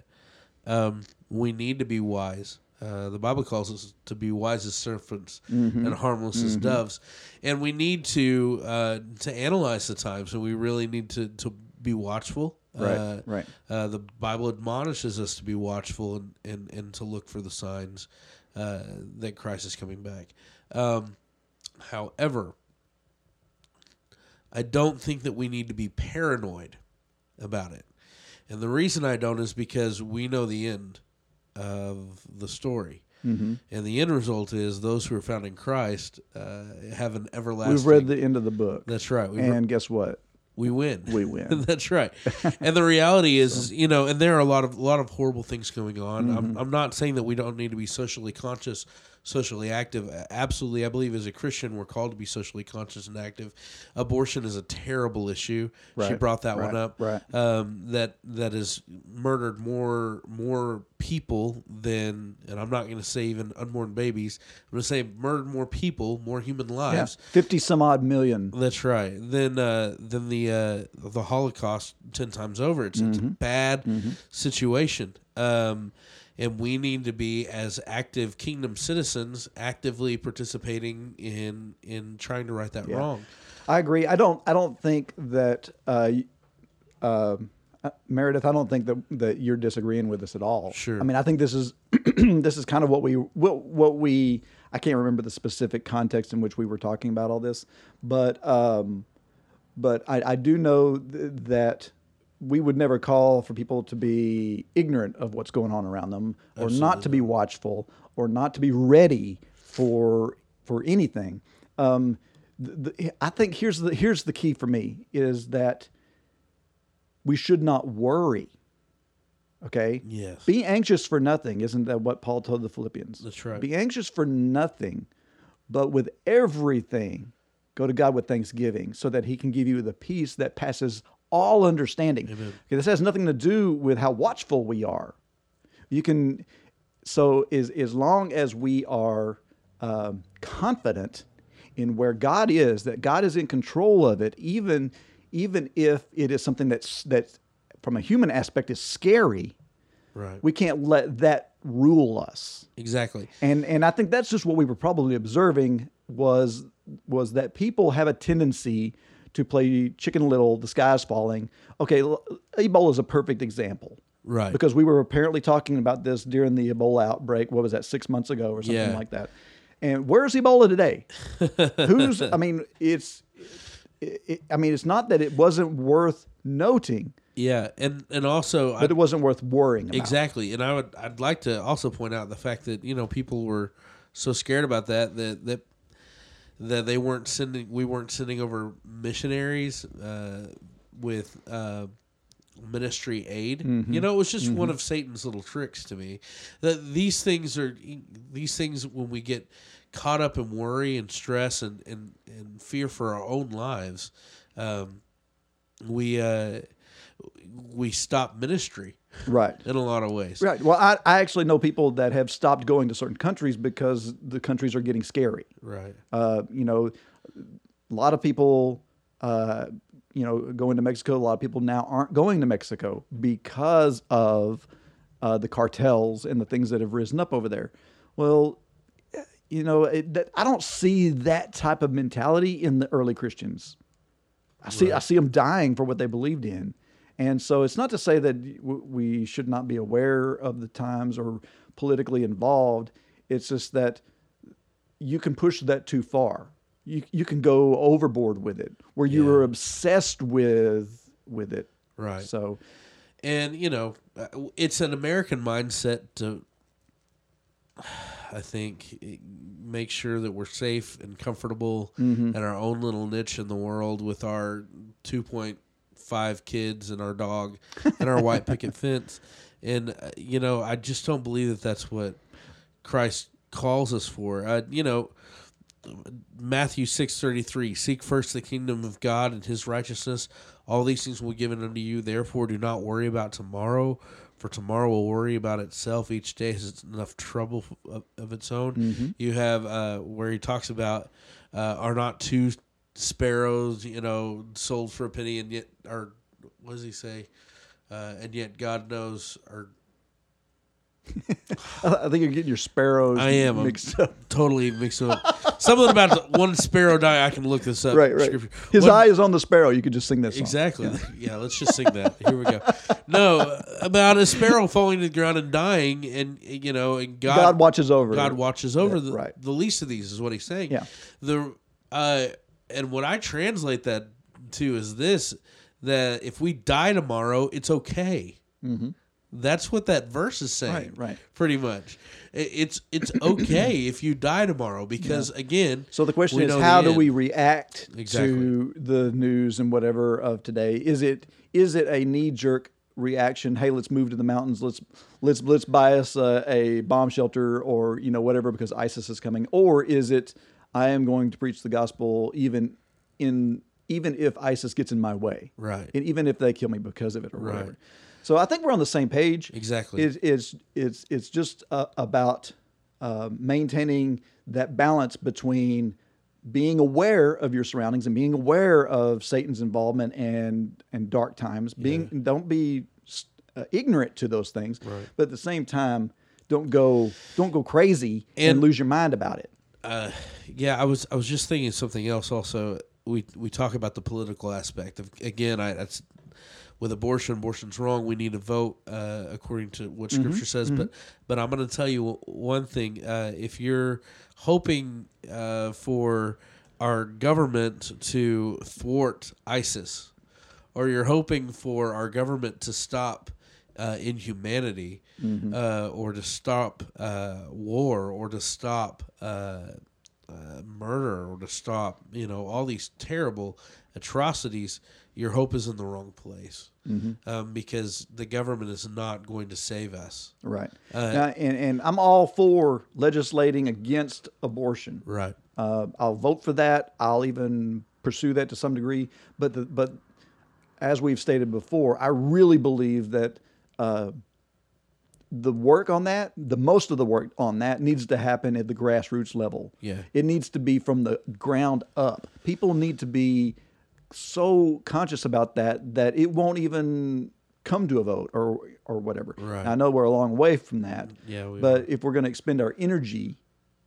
um, we need to be wise. Uh, the Bible calls us to be wise as serpents Mhm. and harmless as Mhm. doves, and we need to uh, to analyze the times, and we really need to to be watchful. Right, Uh, right. Uh, the Bible admonishes us to be watchful and, and, and to look for the signs uh, that Christ is coming back. Um, however, I don't think that we need to be paranoid about it. And the reason I don't is because we know the end of the story. Mhm. And the end result is those who are found in Christ uh, have an everlasting. We've read the end of the book. That's right. And re- guess what? We win. We win. That's right. And the reality is, is, you know, and there are a lot of a lot of horrible things going on. I'm, Mhm. I'm not saying that we don't need to be socially conscious, socially active. Absolutely, I believe as a Christian we're called to be socially conscious and active. Abortion is a terrible issue. She brought that one up. right. Um, that that has murdered more more people than, and I'm not going to say even unborn babies. I'm going to say murdered more people, more human Yeah, lives. fifty some odd million. That's right. Then uh, then the uh, the Holocaust ten times over. It's, it's a bad Mhm. situation, um, and we need to be as active kingdom citizens, actively participating in in trying to right that Yeah. wrong. I agree. I don't. I don't think that uh, um, uh, Meredith. I don't think that that you're disagreeing with us at all. Sure. I mean, I think this is this is kind of what we what, what we. I can't remember the specific context in which we were talking about all this, but um, but I, I do know th- that we would never call for people to be ignorant of what's going on around them, or not to be watchful, or not to be ready for for anything. Um, the, the, I think here's the here's the key for me is that we should not worry. Okay. Yes. Be anxious for nothing. Isn't that what Paul told the Philippians? That's right. Be anxious for nothing, but with everything, go to God with thanksgiving, so that He can give you the peace that passes all understanding. Amen. Okay, this has nothing to do with how watchful we are. You can, so as as long as we are um, confident in where God is, that God is in control of it, even even if it is something that's that from a human aspect is scary. Right. We can't let that rule us. Exactly. And and I think that's just what we were probably observing was was that people have a tendency to play chicken little, the sky's falling. Okay, Ebola is a perfect example. Right. Because we were apparently talking about this during the Ebola outbreak. What was that, six months ago or something Yeah. like that? And where's Ebola today? Who's? I mean, it's. It, it- I mean, it's not that it wasn't worth noting, Yeah, and and also but it wasn't worth worrying about. Exactly, and I would I'd like to also point out the fact that you know people were so scared about that that that that they weren't sending we weren't sending over missionaries uh, with uh, ministry aid. Mhm. You know, it was just one Mhm. of Satan's little tricks to me. That these things are these things when we get caught up in worry and stress and and, and fear for our own lives. Um, we uh, we stop ministry Right. in a lot of ways. Right. Well, I, I actually know people that have stopped going to certain countries because the countries are getting scary. Right. Uh, you know, a lot of people, uh, you know, going to Mexico. A lot of people now aren't going to Mexico because of uh, the cartels and the things that have risen up over there. Well, you know, it, that, I don't see that type of mentality in the early Christians. I see, I see them dying for what they believed in, and so it's not to say that we should not be aware of the times or politically involved. It's just that you can push that too far. You you can go overboard with it, where you are obsessed with with it. Right. So and you know uh, it's an american mindset to i think make sure that we're safe and comfortable in our own little niche in the world with our 2.5 kids and our dog and our white picket fence and uh, you know i just don't believe that that's what christ calls us for uh, you know Matthew six thirty three. Seek first the kingdom of God and His righteousness. All these things will be given unto you. Therefore, do not worry about tomorrow, for tomorrow will worry about itself. Each day has enough trouble of, of its own. You have uh, where he talks about uh, are not two sparrows, you know, sold for a penny, and yet, or what does he say? Uh, and yet God knows, or I think you're getting your sparrows. I am I'm mixed up. totally mixed up. Something about one sparrow die. I can look this up. Right, right. His What- eye is on the sparrow. You could just sing that song. Exactly. Yeah. let's just sing that. Here we go. No, about a sparrow falling to the ground and dying, and you know, and God, God watches over. God watches over Yeah, the, right. the least of these, is what he's saying. Yeah. The uh, and what I translate that to is this: that if we die tomorrow, it's okay. Mm-hmm. That's what that verse is saying. Right, right. Pretty much, it's it's okay if you die tomorrow because again. So the question is, how do end. we react Exactly. to the news and whatever of today? Is it is it a knee jerk reaction? Hey, let's move to the mountains. Let's let's let's buy us a, a bomb shelter or you know whatever because ISIS is coming. Or is it I am going to preach the gospel even in even if ISIS gets in my way, Right. And even if they kill me because of it or Right. whatever. So I think we're on the same page. Exactly. It's it's it's it's just uh, about uh, maintaining that balance between being aware of your surroundings and being aware of Satan's involvement and and dark times. Being don't be uh, ignorant to those things, but at the same time, don't go don't go crazy and, And- lose your mind about it. Yeah, I was I was just thinking something else. Also, we we talk about the political aspect of again. I that's with abortion. Abortion's wrong. We need to vote uh, according to what Scripture says. But but I'm going to tell you one thing. Uh, if you're hoping uh, for our government to thwart ISIS, or you're hoping for our government to stop uh, inhumanity, uh, or to stop uh, war, or to stop uh, uh, murder, or to stop you know all these terrible atrocities, your hope is in the wrong place um, because the government is not going to save us. Right. Uh, Now, and and I'm all for legislating against abortion. Right. Uh, I'll vote for that. I'll even pursue that to some degree. But the, but as we've stated before, I really believe that uh, the work on that, the most of the work on that, needs to happen at the grassroots level. Yeah. it needs to be from the ground up. People need to be so conscious about that that it won't even come to a vote or or whatever. Right. I know we're a long way from that. Yeah, we but if we're going to expend our energy,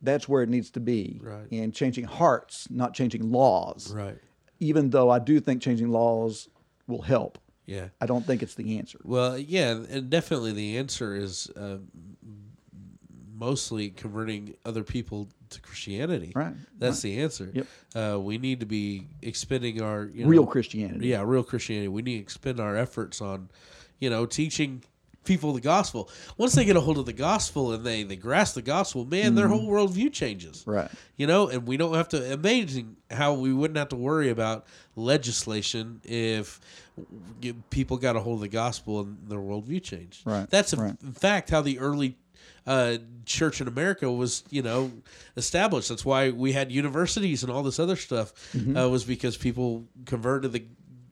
that's where it needs to be. Right. And changing hearts, not changing laws. Right. Even though I do think changing laws will help. Yeah. I don't think it's the answer. Well, yeah, and definitely the answer is uh, mostly converting other people to Christianity. Right, That's the answer. Yep. Uh, we need to be expending our you Real Christianity. Yeah, real Christianity. We need to expend our efforts on, you know, teaching people the gospel. Once they get a hold of the gospel and they they grasp the gospel, man, their whole worldview changes. Mm-hmm. Right. You know, and we don't have to. Amazing how we wouldn't have to worry about legislation if people got a hold of the gospel and their worldview changed. Right, That's a, right. in fact how the early uh, church in America was, you know, established. That's why we had universities and all this other stuff. Mm-hmm. Uh, was because people converted to the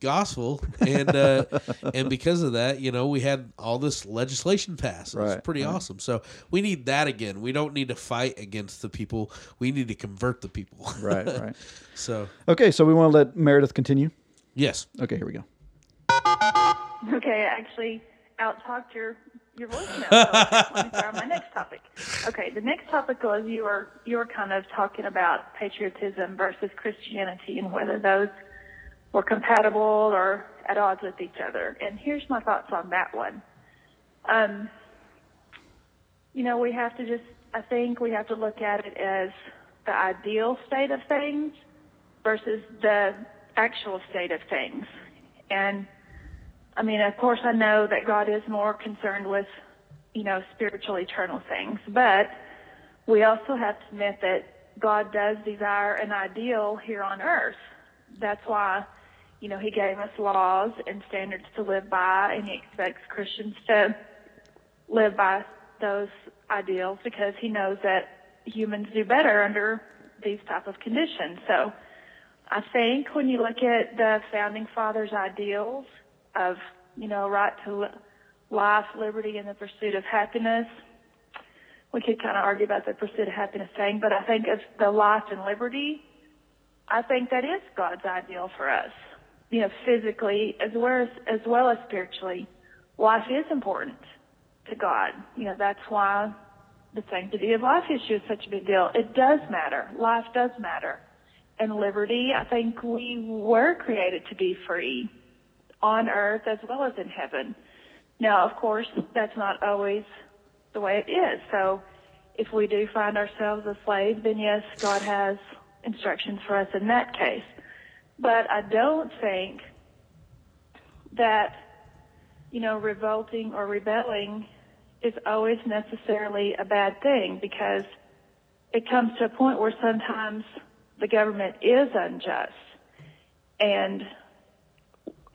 gospel, and uh, and because of that, you know, we had all this legislation passed. It's Right, pretty right. awesome. So we need that again. We don't need to fight against the people. We need to convert the people. Right, right. so Okay, so we want to let Meredith continue. yes, Okay, here we go. Okay, I actually out talked your your voicemail. So let me start on my next topic. Okay, the next topic was you were you were kind of talking about patriotism versus Christianity and whether those were compatible or at odds with each other. And here's my thoughts on that one. Um, you know, we have to just I think we have to look at it as the ideal state of things versus the actual state of things. And I mean, of course, I know that God is more concerned with, you know, spiritual, eternal things, but we also have to admit that God does desire an ideal here on earth. That's why, you know, He gave us laws and standards to live by, and He expects Christians to live by those ideals because He knows that humans do better under these type of conditions. So, I think when you look at the founding fathers' ideals of, you know, right to life, liberty, and the pursuit of happiness, we could kind of argue about the pursuit of happiness thing, but I think of the life and liberty, I think that is God's ideal for us. You know, physically as well as, as well as spiritually, life is important to God. You know, that's why the sanctity of life issue is such a big deal. It does matter. Life does matter. And liberty, I think we were created to be free on earth as well as in heaven. Now, of course, that's not always the way it is. So if we do find ourselves a slave, then yes, God has instructions for us in that case. But I don't think that, you know, revolting or rebelling is always necessarily a bad thing because it comes to a point where sometimes the government is unjust. And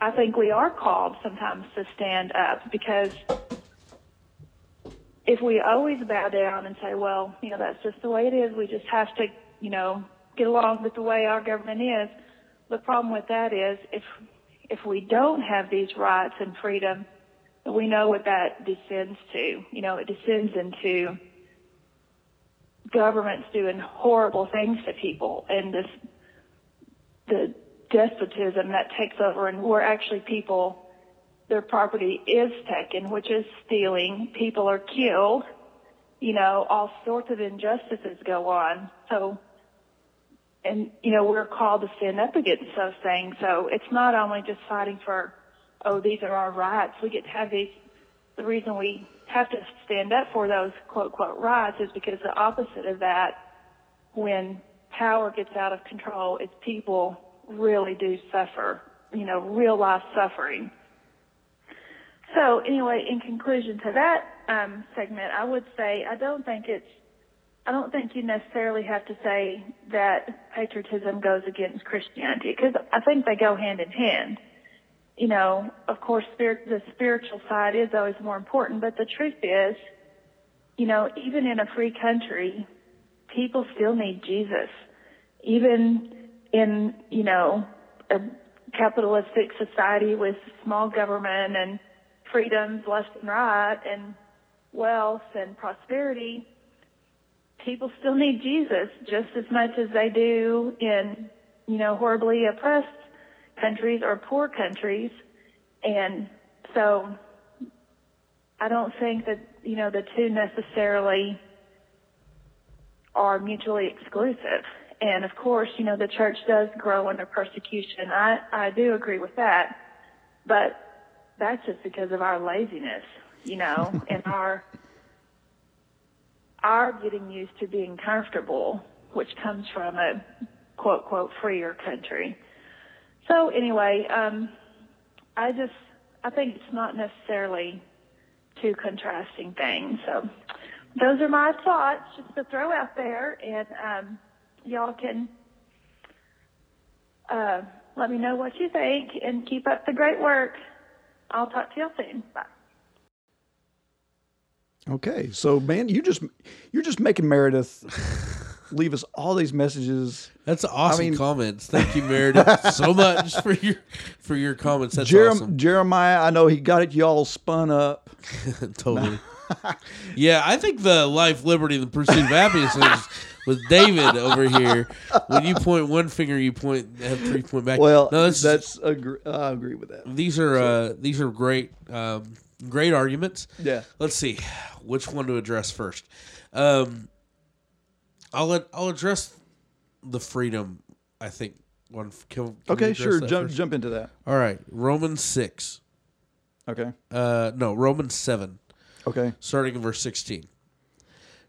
I think we are called sometimes to stand up because if we always bow down and say, well, you know, that's just the way it is, we just have to, you know, get along with the way our government is. The problem with that is if if we don't have these rights and freedom, we know what that descends to. You know, it descends into governments doing horrible things to people and this the despotism that takes over and where actually people their property is taken, which is stealing, people are killed, you know, all sorts of injustices go on. So and you know, we're called to stand up against those things. So it's not only just fighting for oh, these are our rights. We get to have these the reason we have to stand up for those quote quote rights is because the opposite of that, when power gets out of control, it's people really do suffer, you know, real life suffering. So anyway, in conclusion to that um, segment, I would say I don't think it's I don't think you necessarily have to say that patriotism goes against Christianity because I think they go hand in hand you know, of course, spirit, the spiritual side is always more important, but the truth is, you know, even in a free country, people still need Jesus. Even in, you know, a capitalistic society with small government and freedoms left and right and wealth and prosperity, people still need Jesus just as much as they do in, you know, horribly oppressed countries or poor countries. And so I don't think that, you know, the two necessarily are mutually exclusive. And of course, you know, the church does grow under persecution. I, I do agree with that. But that's just because of our laziness, you know, and our our getting used to being comfortable, which comes from a quote quote freer country. So anyway, um, I just I think it's not necessarily two contrasting things. So those are my thoughts just to throw out there, and um, y'all can uh, let me know what you think and keep up the great work. I'll talk to y'all soon. Bye. Okay, so man, you just you're just making Meredith leave us all these messages. That's awesome mean- comments. Thank you, Meredith, so much for your for your comments. That's Jerem- awesome. Jeremiah, I know he got it y'all spun up. totally. yeah, I think the life, liberty, and the pursuit of happiness is with David over here. When you point one finger, you point have three point back. Well, no, that's, that's agree, I agree with that. these are uh, these are great um, great arguments. Yeah. Let's see which one to address first. Um, I'll let, I'll address the freedom. I think one. Can, can Okay, sure. Jump first? jump into that. All right, Romans six. Okay. Uh, no, Romans seven. Okay. starting in verse 16.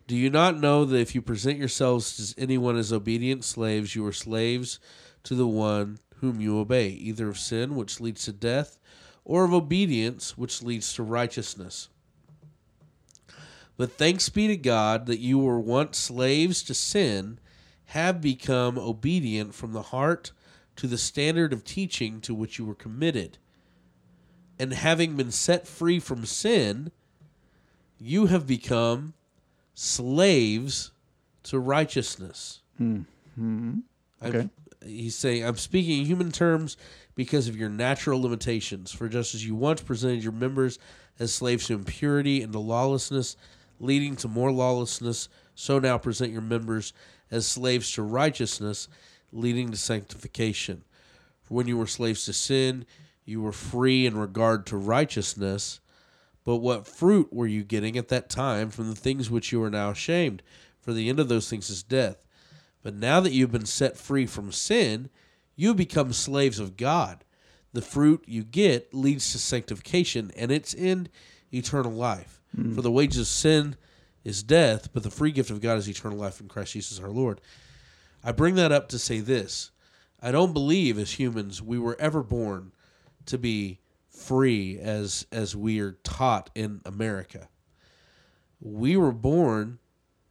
Do you not know that if you present yourselves to anyone as obedient slaves, you are slaves to the one whom you obey, either of sin, which leads to death, or of obedience, which leads to righteousness? But thanks be to God that you were once slaves to sin, have become obedient from the heart to the standard of teaching to which you were committed. And having been set free from sin, you have become slaves to righteousness. Mm-hmm. I'm- Okay. he's saying, I'm speaking in human terms because of your natural limitations. For just as you once presented your members as slaves to impurity and to lawlessness, leading to more lawlessness, so now present your members as slaves to righteousness, leading to sanctification. For when you were slaves to sin, you were free in regard to righteousness. But what fruit were you getting at that time from the things which you are now ashamed? For the end of those things is death. But now that you've been set free from sin, you become slaves of God. The fruit you get leads to sanctification, and its end, eternal life. Hmm. For the wages of sin is death, but the free gift of God is eternal life in Christ Jesus our Lord. I bring that up to say this I don't believe as humans we were ever born to be free as as we are taught in America. We were born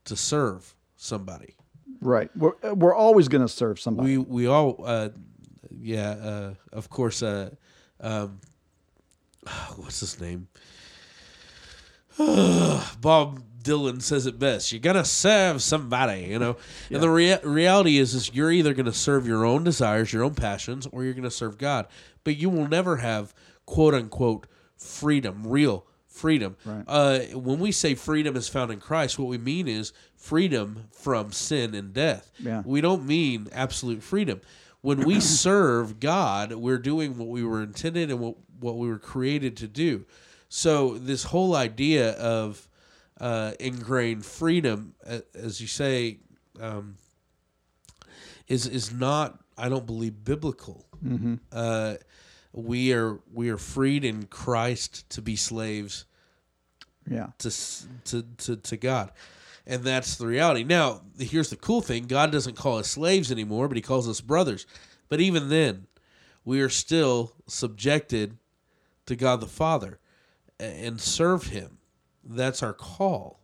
to serve somebody. Right. We're we're always going to serve somebody. We we all uh yeah, uh of course uh um what's his name? Bob Dylan says it best. You're gonna serve somebody, you know. And the rea- reality is, is you're either gonna serve your own desires, your own passions, or you're gonna serve God. But you will never have quote unquote freedom, real freedom. Right. Uh, when we say freedom is found in Christ, what we mean is freedom from sin and death. Yeah. We don't mean absolute freedom. When we serve God, we're doing what we were intended and what, what we were created to do. So this whole idea of uh, ingrained freedom, as you say, um, is is not, I don't believe, biblical. Uh, we are we are freed in Christ to be slaves yeah. to to to, to God. And that's the reality. Now, here's the cool thing: God doesn't call us slaves anymore, but He calls us brothers. But even then, we are still subjected to God the Father and serve Him. That's our call.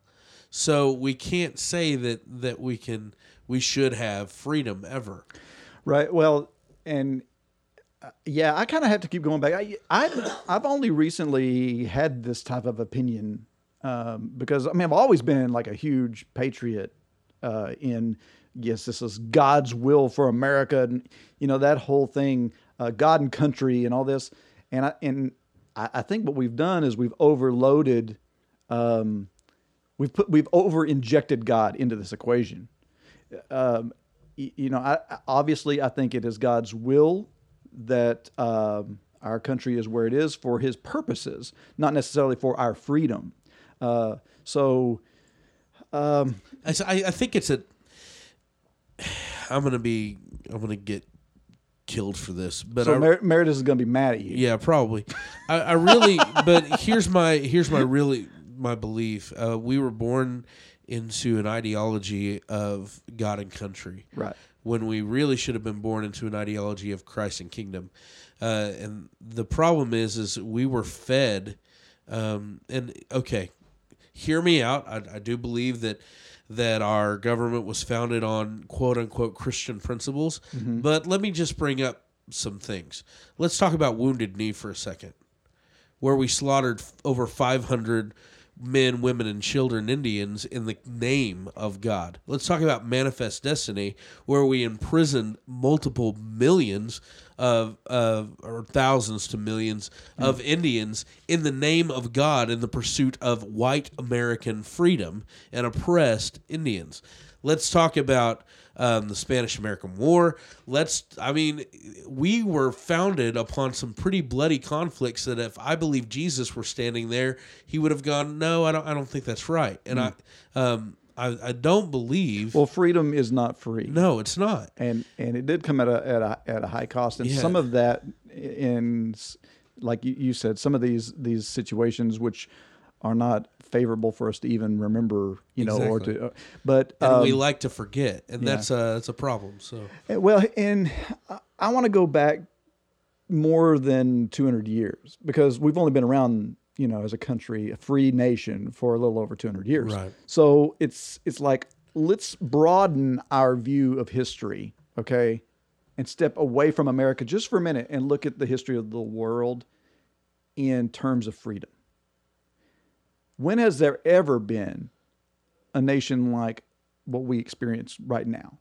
So we can't say that that we can we should have freedom ever. Right. Well, and yeah, I kind of have to keep going back. I, I I've only recently had this type of opinion um, because I mean I've always been like a huge patriot uh, in yes this is God's will for America and you know that whole thing uh, God and country and all this and I and I, I think what we've done is we've overloaded um, we've put we've over injected God into this equation um, you know, I- obviously, I think it is God's will that um, our country is where it is for His purposes, not necessarily for our freedom. Uh, so, I think it's a. I'm gonna be. I'm gonna get killed for this, but so I, Mer- Meredith is going to be mad at you. yeah, probably. I, I really, but here's my here's my really my belief. Uh, we were born into an ideology of God and country, Right. When we really should have been born into an ideology of Christ and kingdom. Uh, and the problem is, is we were fed. Um, and okay, hear me out. I, I do believe that that our government was founded on quote unquote Christian principles. But let me just bring up some things. Let's talk about Wounded Knee for a second, where we slaughtered over 500 men, women, and children Indians in the name of God. Let's talk about Manifest Destiny, where we imprisoned multiple millions of, of or thousands to millions of hmm. Indians in the name of God in the pursuit of white American freedom and oppressed Indians. Let's talk about um, the Spanish American War. Let's, I mean, we were founded upon some pretty bloody conflicts that if I believe Jesus were standing there, he would have gone, no, I don't, I don't think that's right. And I, um, I, I don't believe. Well, freedom is not free. no, it's not. and and it did come at a at a, at a high cost, and Yeah. some of that in like you, you said, some of these these situations which are not favorable for us to even remember, you know, or to. Uh, but And we um, like to forget, and yeah. that's a that's a problem. So Uh, Well, and I- I want to go back more than 200 years because we've only been around, you know, as a country, a free nation for a little over 200 years. Right. So it's it's like let's broaden our view of history, okay, and step away from America just for a minute and look at the history of the world in terms of freedom. When has there ever been a nation like what we experience right now?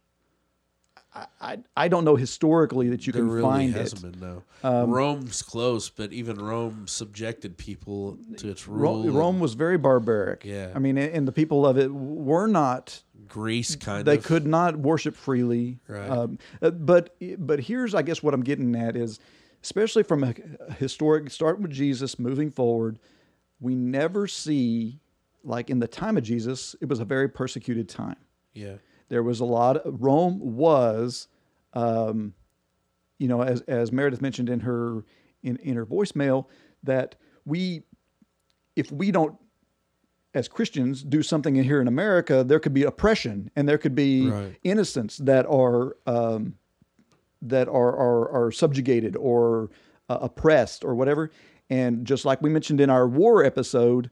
I, I, I don't know historically that you there can really find hasn't it. been no. Rome's close, but even Rome subjected people to its rule. Ro- and Rome was very barbaric. Yeah. I mean, and the people of it were not. Greece kind They of. could not worship freely. Right. Um, uh, but but here's, I guess, what I'm getting at is, especially from a historic, starting with Jesus, moving forward, we never see, like in the time of Jesus, it was a very persecuted time. Yeah. There was a lot. Rome was, um, you know, as as Meredith mentioned in her in, in her voicemail, that we, if we don't, as Christians, do something in here in America, there could be oppression and there could be Right. innocents that are um, that are are, are subjugated or uh, oppressed or whatever. And just like we mentioned in our war episode,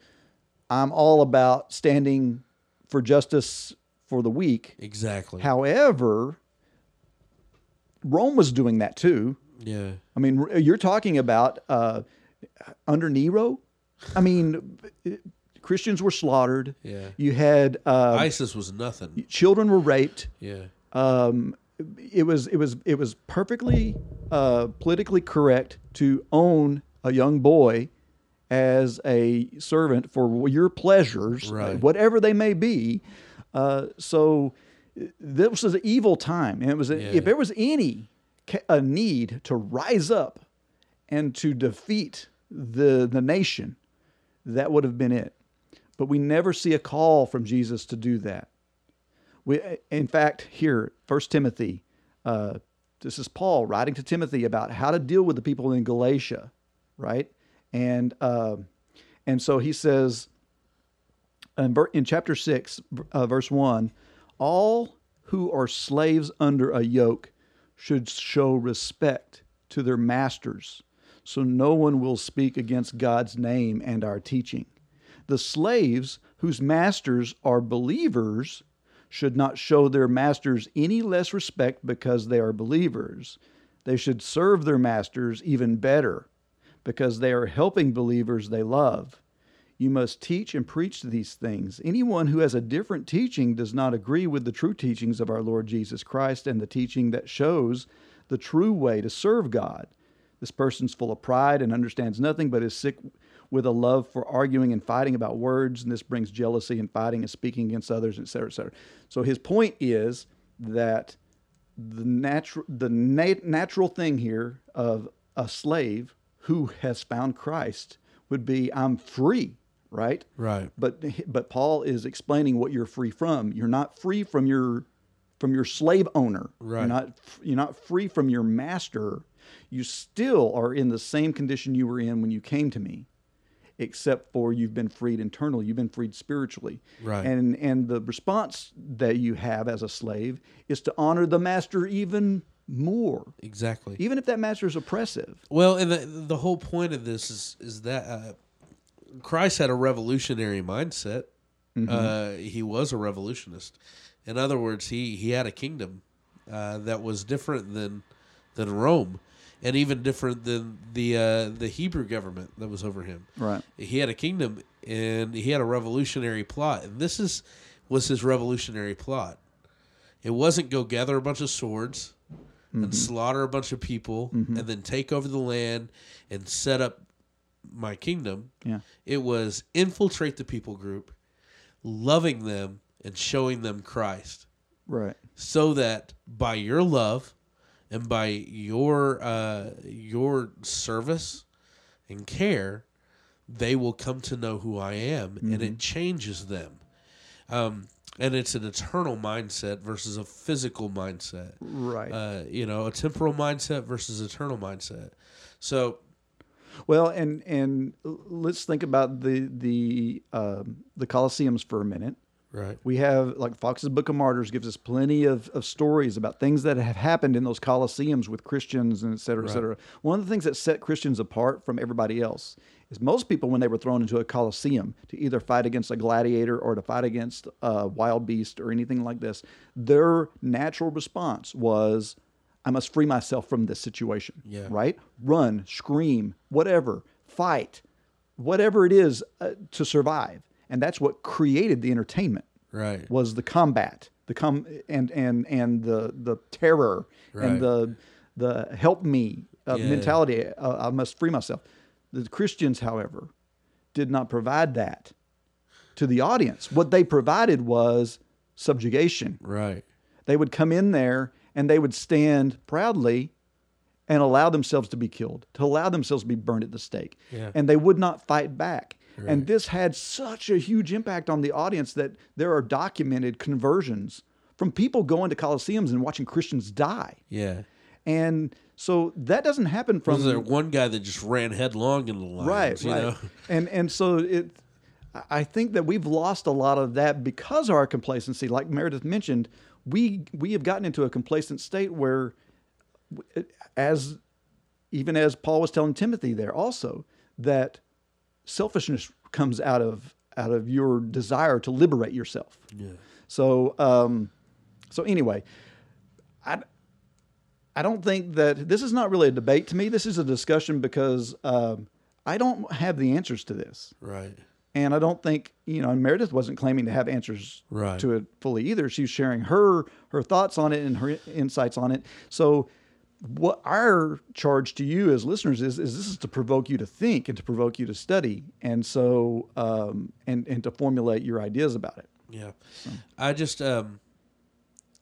I'm all about standing for justice for the weak. Exactly. However, Rome was doing that too. Yeah. I mean, you're talking about uh, under Nero. I mean, Christians were slaughtered. Yeah. You had uh, ISIS was nothing. children were raped. Yeah. Um, it was it was it was perfectly uh, politically correct to own a young boy as a servant for your pleasures, Right. whatever they may be. Uh, so this was an evil time, and it was a, Yeah. if there was any a need to rise up and to defeat the the nation, that would have been it. But we never see a call from Jesus to do that. We, in fact, here, First Timothy, uh, this is Paul writing to Timothy about how to deal with the people in Galatia, right? And uh, and so he says in, in chapter six, uh, verse one, all who are slaves under a yoke should show respect to their masters, so no one will speak against God's name and our teaching. The slaves whose masters are believers should not show their masters any less respect because they are believers. They should serve their masters even better because they are helping believers they love. You must teach and preach these things. Anyone who has a different teaching does not agree with the true teachings of our Lord Jesus Christ and the teaching that shows the true way to serve God. This person's full of pride and understands nothing but is sick with a love for arguing and fighting about words, and this brings jealousy and fighting and speaking against others, et cetera, et cetera. So his point is that the natural the nat- natural thing here of a slave who has found Christ would be I'm free, right? Right. But but Paul is explaining what you're free from. You're not free from your from your slave owner. Right. You're not you're not free from your master. You still are in the same condition you were in when you came to me. Except for you've been freed internally, you've been freed spiritually. Right. And and the response that you have as a slave is to honor the master even more. Exactly. Even if that master is oppressive. Well, and the the whole point of this is is that uh, Christ had a revolutionary mindset. Uh, he was a revolutionist. In other words, he he had a kingdom uh, that was different than than Rome, and even different than the uh, the Hebrew government that was over him. Right. He had a kingdom, and he had a revolutionary plot, and this is was his revolutionary plot. It wasn't go gather a bunch of swords Mm-hmm. and slaughter a bunch of people and then take over the land and set up my kingdom. Yeah. It was infiltrate the people group, loving them and showing them Christ Right. so that by your love and by your uh, your service and care, they will come to know who I am, and it changes them. Um, and it's an eternal mindset versus a physical mindset. Right. Uh, you know, a temporal mindset versus eternal mindset. So Well, and and let's think about the the um, the Colosseums for a minute. Right. We have like Fox's Book of Martyrs gives us plenty of, of stories about things that have happened in those Colosseums with Christians and et cetera, et cetera. One of the things that set Christians apart from everybody else is most people when they were thrown into a coliseum to either fight against a gladiator or to fight against a wild beast or anything like this, their natural response was, I must free myself from this situation. Yeah. Right? Run, scream, whatever, fight, whatever it is uh, to survive. And that's what created the entertainment Right. was the combat, the com and and and the the terror Right. and the the help me uh, Yeah. mentality. Uh, I must free myself. The Christians, however, did not provide that to the audience. What they provided was subjugation. Right. They would come in there and they would stand proudly and allow themselves to be killed, to allow themselves to be burned at the stake. Yeah. And they would not fight back. Right. And this had such a huge impact on the audience that there are documented conversions from people going to coliseums and watching Christians die. Yeah. And so that doesn't happen from Was there one guy that just ran headlong into the lions? right, You right. know. And and so it, I- I think that we've lost a lot of that because of our complacency. Like Meredith mentioned, we we have gotten into a complacent state where, as even as Paul was telling Timothy there also that selfishness comes out of out of your desire to liberate yourself. Yeah. So um, so anyway, I I don't think that this is not really a debate to me. This is a discussion because um, I don't have the answers to this. Right. And I don't think, you know, and Meredith wasn't claiming to have answers Right. to it fully either. She was sharing her her thoughts on it and her insights on it. So what our charge to you as listeners is is this is to provoke you to think and to provoke you to study and so um, and and to formulate your ideas about it. Yeah. I just um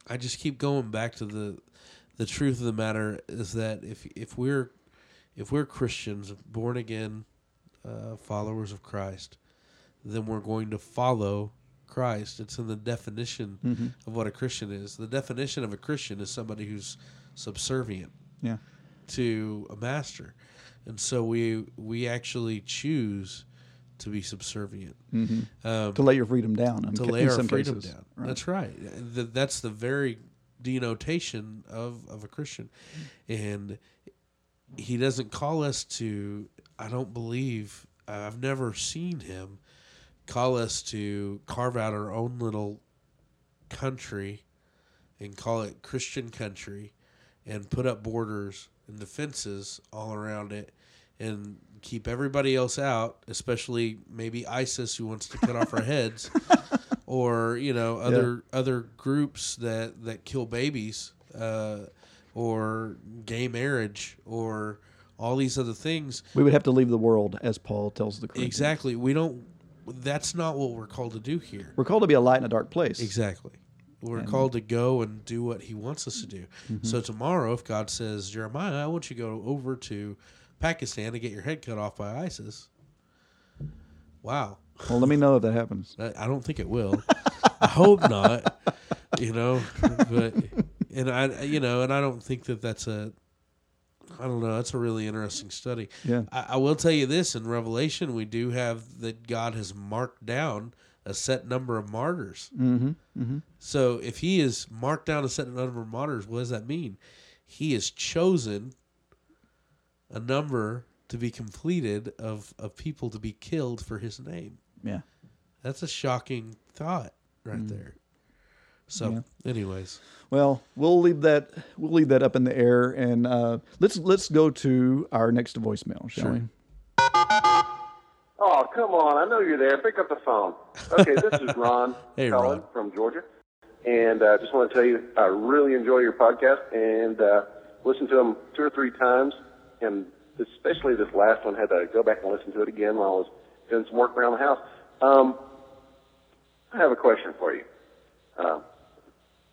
I just keep going back to the the truth of the matter is that if if we're if we're Christians, born again uh, followers of Christ, then we're going to follow Christ. It's in the definition Mhm. of what a Christian is. The definition of a Christian is somebody who's subservient Yeah. to a master. And so we we actually choose to be subservient. Mhm. Um, to lay your freedom down to lay our freedom cases. down. Right. That's right. Th- That's the very denotation of, of a Christian. And he doesn't call us to, I don't believe, I've never seen him call us to carve out our own little country and call it Christian country and put up borders and defenses all around it and keep everybody else out, especially maybe ISIS who wants to cut off our heads or, you know, other other groups that that kill babies uh, or gay marriage or all these other things. We would have to leave the world, as Paul tells the Corinthians. Exactly. We don't that's not what we're called to do here. We're called to be a light in a dark place. Exactly. We're And- called to go and do what he wants us to do. Mhm. So tomorrow, if God says, Jeremiah, I want you to go over to Pakistan to get your head cut off by ISIS. Wow. Well, let me know if that happens. I I don't think it will. I hope not. You know, but and I, you know, and I don't think that that's a. I don't know. That's a really interesting study. Yeah. I, I will tell you this: in Revelation, we do have that God has marked down a set number of martyrs. Mm-hmm. Mm-hmm. So if He has marked down a set number of martyrs, what does that mean? He has chosen a number to be completed of of people to be killed for His name. Yeah. That's a shocking thought right Mm. there. So, anyways, Well, we'll leave that we'll leave that up in the air, and uh, let's let's go to our next voicemail, shall Sure. we? Oh, come on. I know you're there. Pick up the phone. Okay, this is Ron Hey, calling Ron. from Georgia. And uh, just want to tell you, I really enjoy your podcast and uh, listen to them two or three times. And especially this last one, had to go back and listen to it again while I was doing some work around the house. Um, I have a question for you. Uh,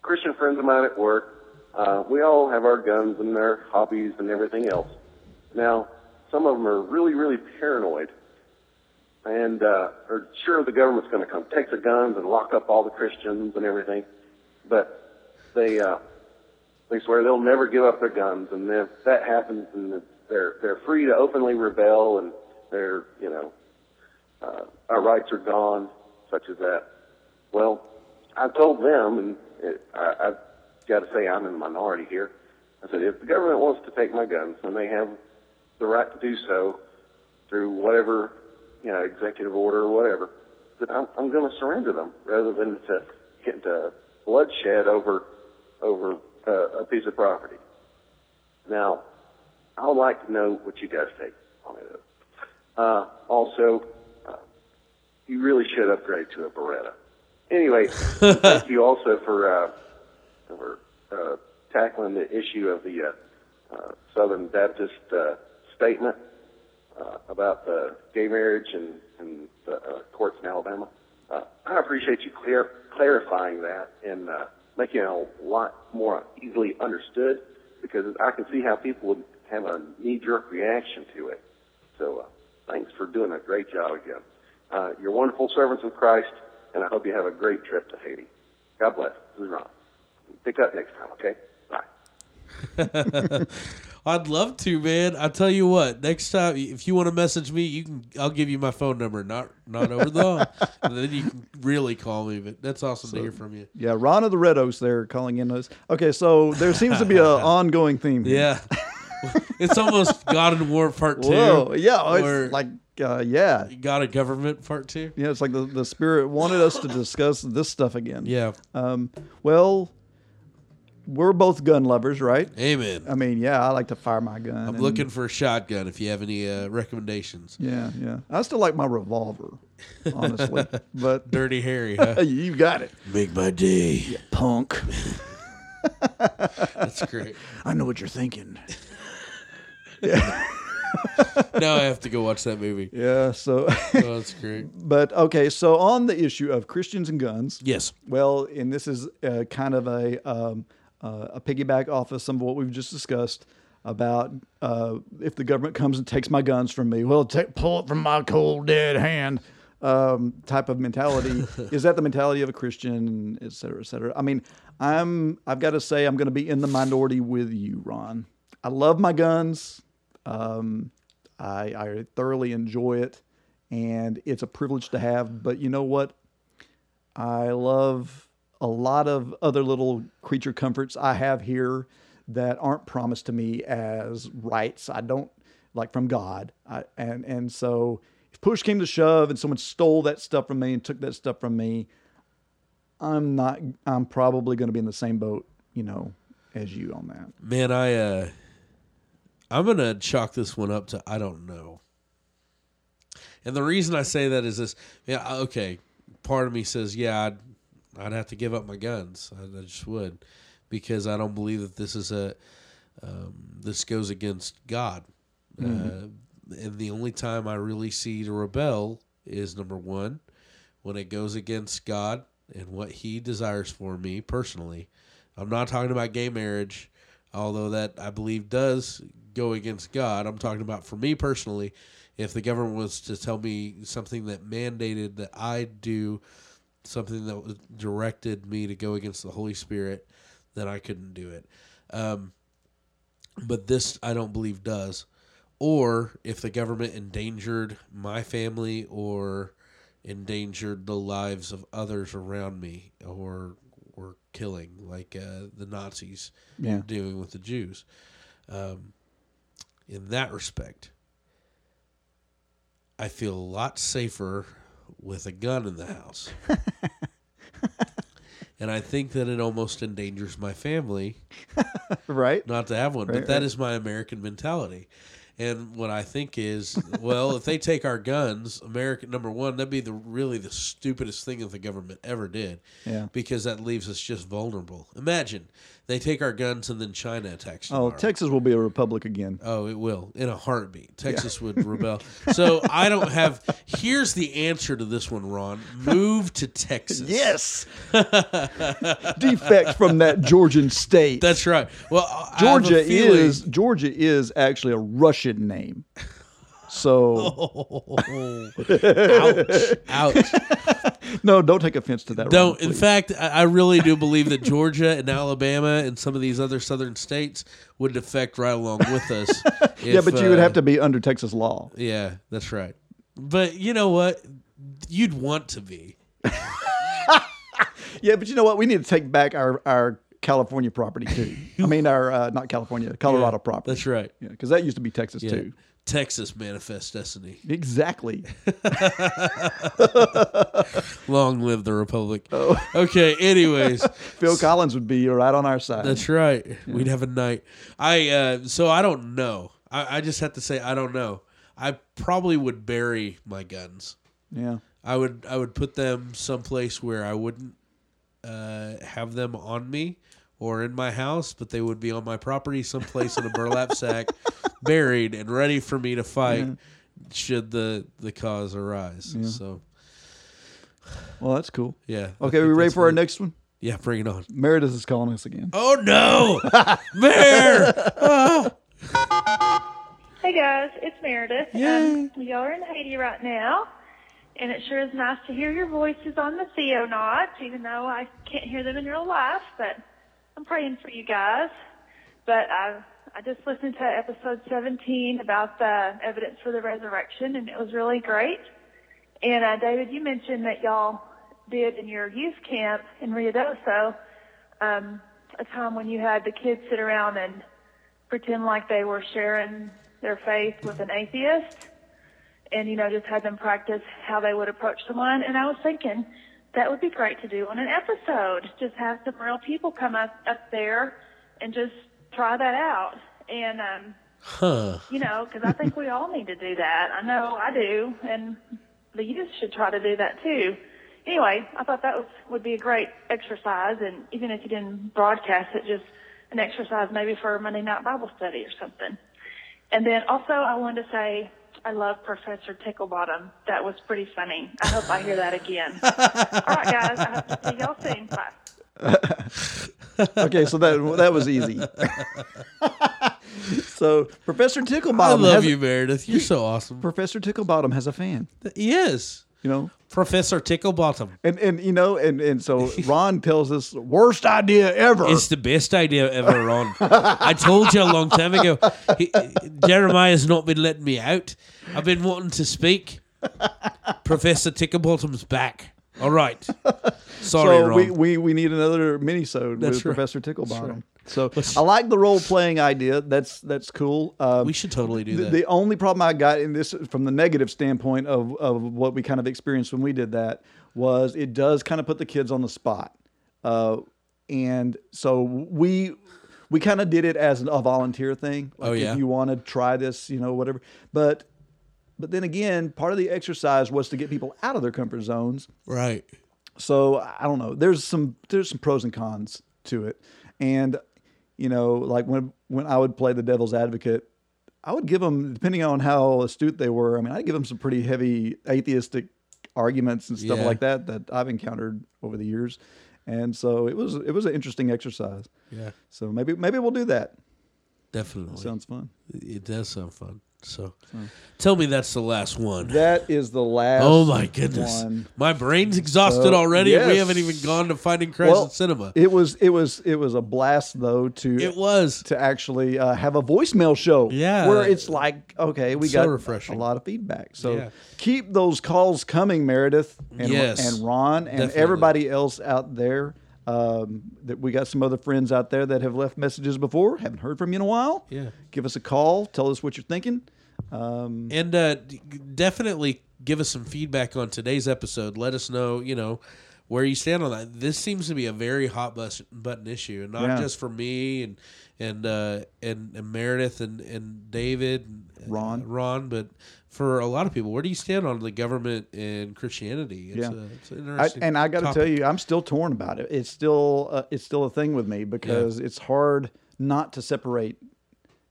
Christian friends of mine at work, uh, we all have our guns and our hobbies and everything else. Now, some of them are really, really paranoid and uh, are sure the government's going to come take the guns and lock up all the Christians and everything. But they uh, they swear they'll never give up their guns, and if that happens, and they're they're free to openly rebel, and they're you know uh, our rights are gone, such as that. Well, I told them, and it, I, I've got to say I'm in the minority here. I said if the government wants to take my guns, then they have the right to do so through whatever you know executive order or whatever. That I'm, I'm going to surrender them rather than to get into bloodshed over over uh, a piece of property. Now, I would like to know what you guys take on it. Uh, also, you really should upgrade to a Beretta. Anyway, thank you also for uh, for uh, tackling the issue of the uh, uh, Southern Baptist uh, statement uh, about the gay marriage and, and the uh, courts in Alabama. Uh, I appreciate you clear, clarifying that and uh, making it a lot more easily understood because I can see how people would have a knee-jerk reaction to it. So uh, thanks for doing a great job again. Uh, you're wonderful servants of Christ, and I hope you have a great trip to Haiti. God bless. This is Ron. Pick up next time, okay? Bye. I'd love to, man. I tell you what. Next time, if you want to message me, you can. I'll give you my phone number, not not over the, and then you can really call me. But that's awesome to hear from you. Yeah, Ron of the Red Oaks there calling in us. Okay, so there seems to be an ongoing theme. Here. Yeah, it's almost God and War Part Two. Whoa, yeah, it's like uh, yeah, got a Government Part Two. yeah. It's like the the spirit wanted us to discuss this stuff again. Yeah, Um. Well, we're both gun lovers, right? Amen. I mean, yeah, I like to fire my gun. I'm and- looking for a shotgun. If you have any uh, recommendations, Yeah, yeah. I still like my revolver, honestly. but Dirty Harry, huh? you got it, Make my day. punk. That's great. I know what you're thinking. now I have to go watch that movie. Yeah. So, Oh, that's great. but okay. So on the issue of Christians and guns. Yes. Well, and this is uh, kind of a um, uh, a piggyback off of some of what we've just discussed about uh, if the government comes and takes my guns from me, well, take, pull it from my cold dead hand. Um, type of mentality is that the mentality of a Christian, et cetera, et cetera. I mean, I'm I've got to say I'm going to be in the minority with you, Ron. I love my guns. Um, I, I thoroughly enjoy it, and it's a privilege to have. But you know what? I love a lot of other little creature comforts I have here that aren't promised to me as rights. I don't like from God. I, and and so if push came to shove and someone stole that stuff from me and took that stuff from me, I'm not. I'm probably going to be in the same boat, you know, as you on that. Man, I uh I'm gonna chalk this one up to I don't know. And the reason I say that is this yeah, okay. Part of me says, yeah, I'd I'd have to give up my guns. I, I just would. Because I don't believe that this is a um, this goes against God. Uh, and the only time I really see to rebel is number one, when it goes against God and what He desires for me personally. I'm not talking about gay marriage, although that I believe does go against God. I'm talking about for me personally, if the government was to tell me something that mandated that I do something that directed me to go against the Holy Spirit, then I couldn't do it. Um, but this I don't believe does. Or if the government endangered my family or endangered the lives of others around me or were killing like uh, the Nazis Yeah. doing with the Jews. Um, in that respect, I feel a lot safer with a gun in the house. and I think that it almost endangers my family right? not to have one. Right, but that right. is my American mentality. And what I think is, well, if they take our guns, America number one, that'd be the really the stupidest thing that the government ever did. Yeah. Because that leaves us just vulnerable. Imagine they take our guns and then China attacks. Oh. Texas will be a republic again. Oh, it will in a heartbeat. Texas would rebel. So I don't have. Here's the answer to this one, Ron. Move to Texas. Yes. Defect from that Georgian state. That's right. Well, I have a Georgia is Georgia is actually a Russian name. So oh. ouch, ouch. No, don't take offense to that. Don't. Ron, In fact, I really do believe that Georgia and Alabama and some of these other southern states would defect right along with us. yeah, but you would uh, have to be under Texas law. Yeah, that's right. But you know what? You'd want to be. Yeah, but you know what? We need to take back our our California property too. I mean, our uh, not California, Colorado Yeah, property. That's right. Yeah, because that used to be Texas Yeah. too. Texas manifest destiny. Exactly. Long live the republic. Oh. Okay. Anyways, Phil Collins would be right on our side. That's right. We'd have a night. I uh, so I don't know. I, I just have to say I don't know. I probably would bury my guns. Yeah. I would I would put them someplace where I wouldn't uh, have them on me or in my house, but they would be on my property someplace in a burlap sack, buried and ready for me to fight should the the cause arise. Yeah. So Well, that's cool. yeah. Okay, think we ready that's for our next one? Yeah, bring it on. Meredith is calling us again. Oh no, Bear! Ah. Hey guys, it's Meredith. Yay. Um, y'all are in Haiti right now, and it sure is nice to hear your voices on the Theonauts, even though I can't hear them in real life. But I'm praying for you guys. But I I just listened to episode 17 about the evidence for the resurrection, and it was really great. And uh, David, you mentioned that y'all did in your youth camp in Ruidoso um, a time when you had the kids sit around and pretend like they were sharing their faith with an atheist and you know just had them practice how they would approach someone and i was thinking that would be great to do on an episode just have some real people come up up there and just try that out and um Huh. you know because i think we all need to do that i know i do and the youth should try to do that too anyway i thought that was, would be a great exercise and even if you didn't broadcast it just an exercise maybe for a monday night bible study or something and then also I wanted to say I love Professor Ticklebottom. That was pretty funny. I hope I hear that again. All right, guys. I hope to see y'all soon. Bye. okay, so that that was easy. so Professor Ticklebottom. I love you, Meredith. You're so awesome. Professor Ticklebottom has a fan. He is. You know, Professor Ticklebottom. and and you know, and and so Ron tells us worst idea ever. It's the best idea ever, Ron. I told you a long time ago. He, Jeremiah's not been letting me out. I've been wanting to speak. Professor Ticklebottom's back. All right. Sorry, so Ron. we, we we need another minisode That's with right. Professor Ticklebottom. right. So I like the role playing idea. That's that's cool. Um, we should totally do the, that. the only problem I got in this, from the negative standpoint of of what we kind of experienced when we did that, was it does kind of put the kids on the spot, uh, and so we we kind of did it as a volunteer thing. Like Oh, yeah? if you want to try this, you know, whatever. But but then again, part of the exercise was to get people out of their comfort zones. right. So I don't know. There's some there's some pros and cons to it, and you know, like when when I would play the devil's advocate, I would give them depending on how astute they were. I mean, I'd give them some pretty heavy atheistic arguments and stuff Yeah. like that that I've encountered over the years, and so it was it was an interesting exercise. Yeah. So maybe maybe we'll do that. Definitely. Sounds fun. It does sound fun. So, tell me that's the last one. That is the last. Oh my goodness, one. my brain's exhausted So, already. and We yes. haven't even gone to Finding Christ Well, in Cinema. It was it was it was a blast though to It was. to actually uh, have a voicemail show. Yeah. where it's like okay, we So got refreshing. a lot of feedback. So Yeah. keep those calls coming, Meredith and, Yes, and Ron and definitely. everybody else out there. Um, that we got some other friends out there that have left messages before. Haven't heard from you in a while. Yeah. give us a call. Tell us what you're thinking. Um, And uh, definitely give us some feedback on today's episode. Let us know, you know, where you stand on that. This seems to be a very hot bus, button issue, and not Yeah. just for me and and uh, and, and Meredith and, and David and Ron. Ron, but for a lot of people. Where do you stand on the government and Christianity? It's Yeah. a, it's an I, interesting. and I got to tell you, I'm still torn about it. It's still uh, it's still a thing with me because it's hard not to separate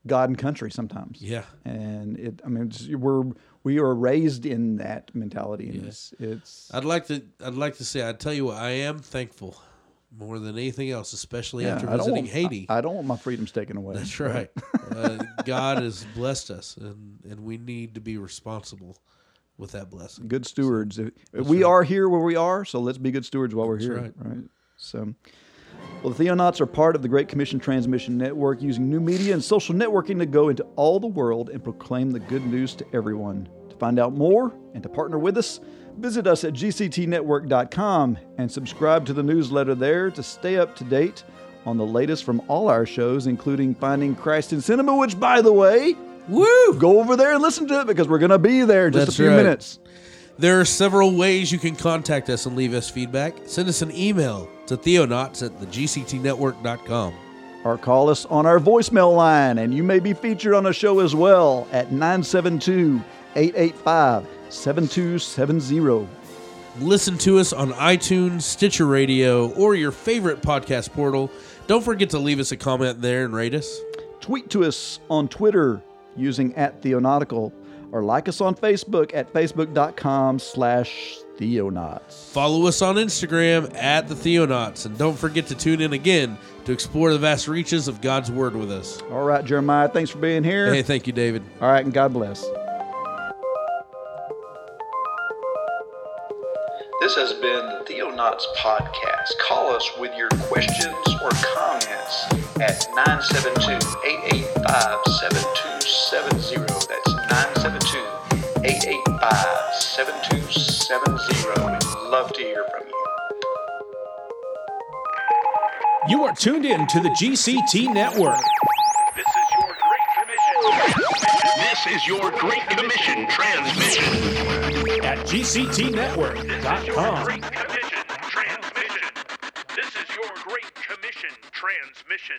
God and country sometimes. Yeah. and it. I mean, we're we are raised in that mentality, and it's it's I'd like to. I'd like to say. I tell you what. I am thankful more than anything else, especially yeah, after visiting want, Haiti. I, I don't want my freedoms taken away. That's right. uh, God has blessed us, and and we need to be responsible with that blessing. good stewards. If- we right. are here where we are, so let's be good stewards while we're That's here. right. right. So, well, the Theonauts are part of the Great Commission Transmission Network, using new media and social networking to go into all the world and proclaim the good news to everyone. To find out more and to partner with us, visit us at gctnetwork.com and subscribe to the newsletter there to stay up to date on the latest from all our shows, including Finding Christ in Cinema, which, by the way, woo, go over there and listen to it because we're going to be there in just That's a few right. minutes. There are several ways you can contact us and leave us feedback. Send us an email to theonauts at thegctnetwork.com. or call us on our voicemail line, and you may be featured on a show as well at 972 885 7270. Listen to us on iTunes, Stitcher Radio, or your favorite podcast portal. Don't forget to leave us a comment there and rate us. Tweet to us on Twitter using at Theonautical, or like us on Facebook at facebook.com slash Theonauts. Follow us on Instagram at the Theonauts, and don't forget to tune in again to explore the vast reaches of God's Word with us. All right, Jeremiah, thanks for being here. Hey, thank you, David. All right, and God bless. This has been the Theonauts Podcast. Call us with your questions or comments at 972-885-7270. That's 972-885-7270. We'd love to hear from you. You are tuned in to the GCT Network. This is your Great Commission This is your Great Commission transmission. At GCTNetwork.com. Transmission. This is your Great Commission transmission.